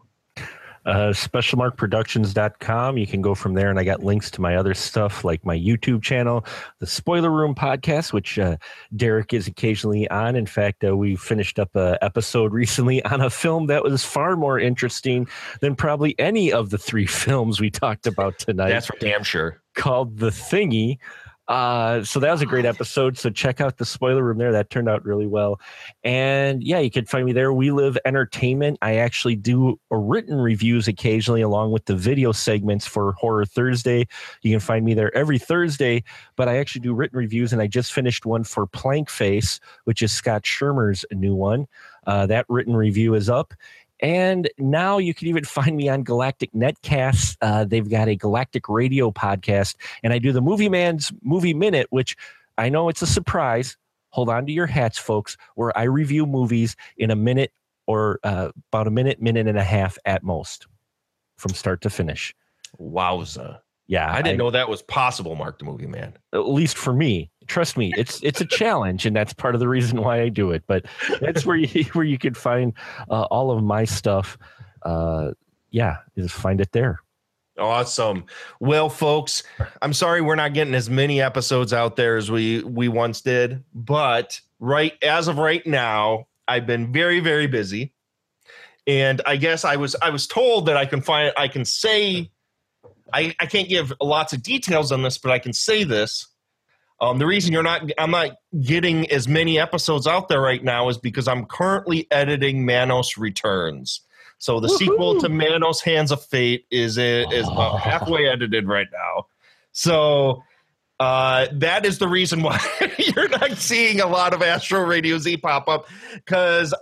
Uh, specialmarkproductions.com. You can go from there, and I got links to my other stuff like my YouTube channel, the Spoiler Room podcast, which uh, Derek is occasionally on. In fact, uh, we finished up a episode recently on a film that was far more interesting than probably any of the three films we talked about tonight. That's for damn sure. Called The Thingy. Uh, so that was a great episode. So check out the spoiler room there. That turned out really well. And yeah, you can find me there. We Live Entertainment. I actually do written reviews occasionally along with the video segments for Horror Thursday. You can find me there every Thursday, but I actually do written reviews and I just finished one for Plank Face, which is Scott Schirmer's new one. Uh, that written review is up. And now you can even find me on Galactic Netcasts. Uh, they've got a Galactic Radio podcast, and I do the Movie Man's Movie Minute, which I know it's a surprise. Hold on to your hats, folks, where I review movies in a minute or uh, about a minute, minute and a half at most from start to finish. Wowza. Yeah. I didn't know that was possible, Mark the Movie Man. At least for me. Trust me, it's it's a challenge, and that's part of the reason why I do it. But that's where you where you can find uh, all of my stuff. Uh, yeah, just find it there. Awesome. Well, folks, I'm sorry we're not getting as many episodes out there as we we once did, but right as of right now, I've been very very busy. And I guess I was I was told that I can find I can say I, I can't give lots of details on this, but I can say this. Um, the reason you're not I'm not getting as many episodes out there right now is because I'm currently editing Manos Returns. So the sequel to Manos Hands of Fate is is about halfway edited right now. So uh, that is the reason why you're not seeing a lot of Astro Radio Z pop up because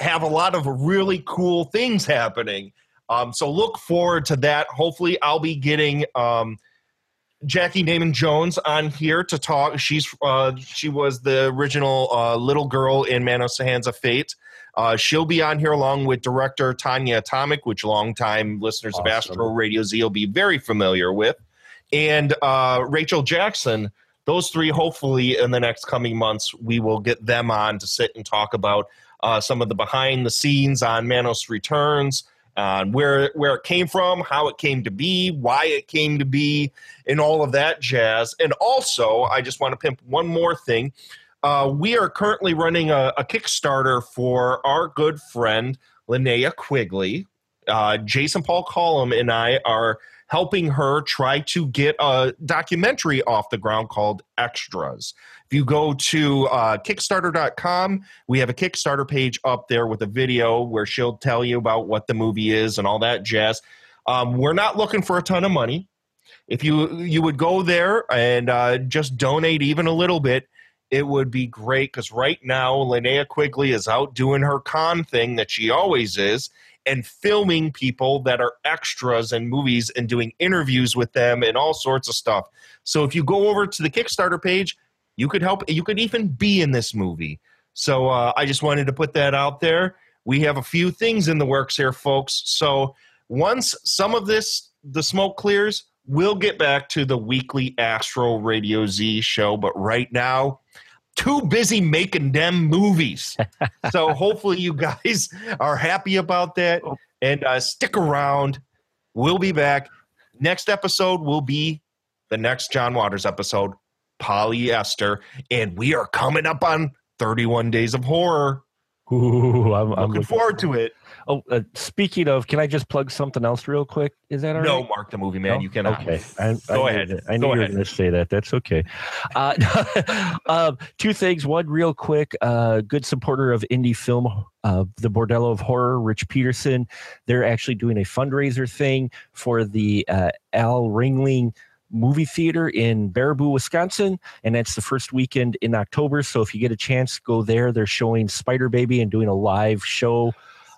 have a lot of really cool things happening. Um, so look forward to that. Hopefully, I'll be getting um, Jackey Neyman Jones on here to talk. She's uh, she was the original uh, little girl in Manos Hands of Fate. Uh, she'll be on here along with director Tonjia Atomic, which longtime listeners of Astro Radio Z will be very familiar with, and uh, Rachel Jackson. Those three, hopefully, in the next coming months, we will get them on to sit and talk about uh, some of the behind the scenes on Manos Returns, on where where it came from, how it came to be, why it came to be, and all of that jazz. And also, I just want to pimp one more thing. Uh, we are currently running a, a Kickstarter for our good friend Linnea Quigley. Uh, Jason Paul Collum and I are helping her try to get a documentary off the ground called Extras. If you go to uh, Kickstarter.com, we have a Kickstarter page up there with a video where she'll tell you about what the movie is and all that jazz. Um, we're not looking for a ton of money. If you you would go there and uh, just donate even a little bit, it would be great because right now Linnea Quigley is out doing her con thing that she always is and filming people that are extras in movies and doing interviews with them and all sorts of stuff. So if you go over to the Kickstarter page, you could help. You could even be in this movie. So uh, I just wanted to put that out there. We have a few things in the works here, folks. So once some of this the smoke clears, we'll get back to the weekly Astro Radio Z show. But right now, too busy making them movies. so hopefully you guys are happy about that and uh, stick around. We'll be back. Next episode will be the next John Waters episode, Polyester, and we are coming up on 31 Days of Horror. Ooh, I'm, I'm looking forward to it. Oh, uh, speaking of, can I just plug something else real quick? Is that all No, right? Mark the movie man, No? you cannot. Okay, I, Go I ahead. Knew, I knew Go you were ahead. going to say that. That's okay. Uh, um, two things. One, real quick. Uh, good supporter of indie film, uh, the Bordello of Horror, Rich Peterson. They're actually doing a fundraiser thing for the uh, Al Ringling movie theater in Baraboo, Wisconsin, and that's the first weekend in October. So if you get a chance, go there. They're showing Spider Baby and doing a live show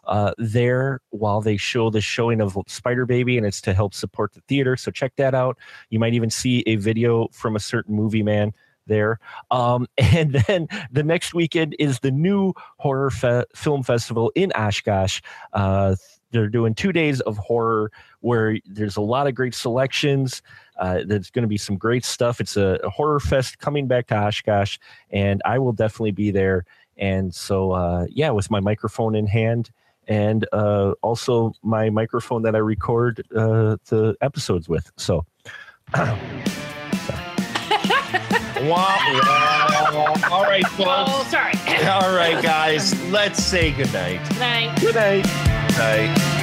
uh, there while they show the showing of Spider Baby, and it's to help support the theater. So check that out. You might even see a video from a certain movie man there. Um, and then the next weekend is the new horror fe- film festival in Oshkosh. Uh, they're doing two days of horror where there's a lot of great selections. Uh, there's going to be some great stuff. It's a, a horror fest coming back to Oshkosh, and I will definitely be there. And so, uh, yeah, with my microphone in hand, and uh, also my microphone that I record uh, the episodes with. So, Wah, wah. All right, folks. Oh, sorry. All right, guys. Let's say goodnight. Night. Good night. Night.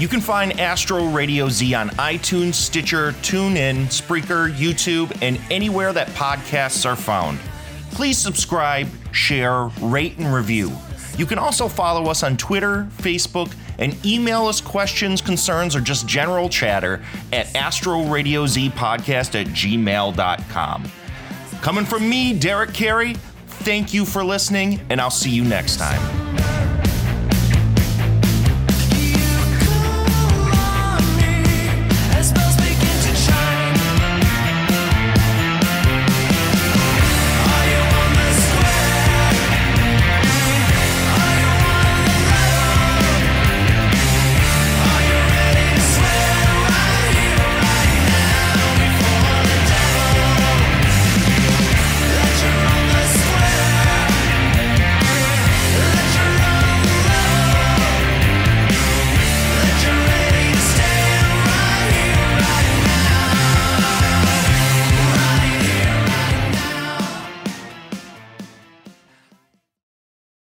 You can find Astro Radio Z on iTunes, Stitcher, TuneIn, Spreaker, YouTube, and anywhere that podcasts are found. Please subscribe, share, rate, and review. You can also follow us on Twitter, Facebook, and email us questions, concerns, or just general chatter at astroradiozpodcast at gmail.com. Coming from me, Derek Carey, thank you for listening, and I'll see you next time.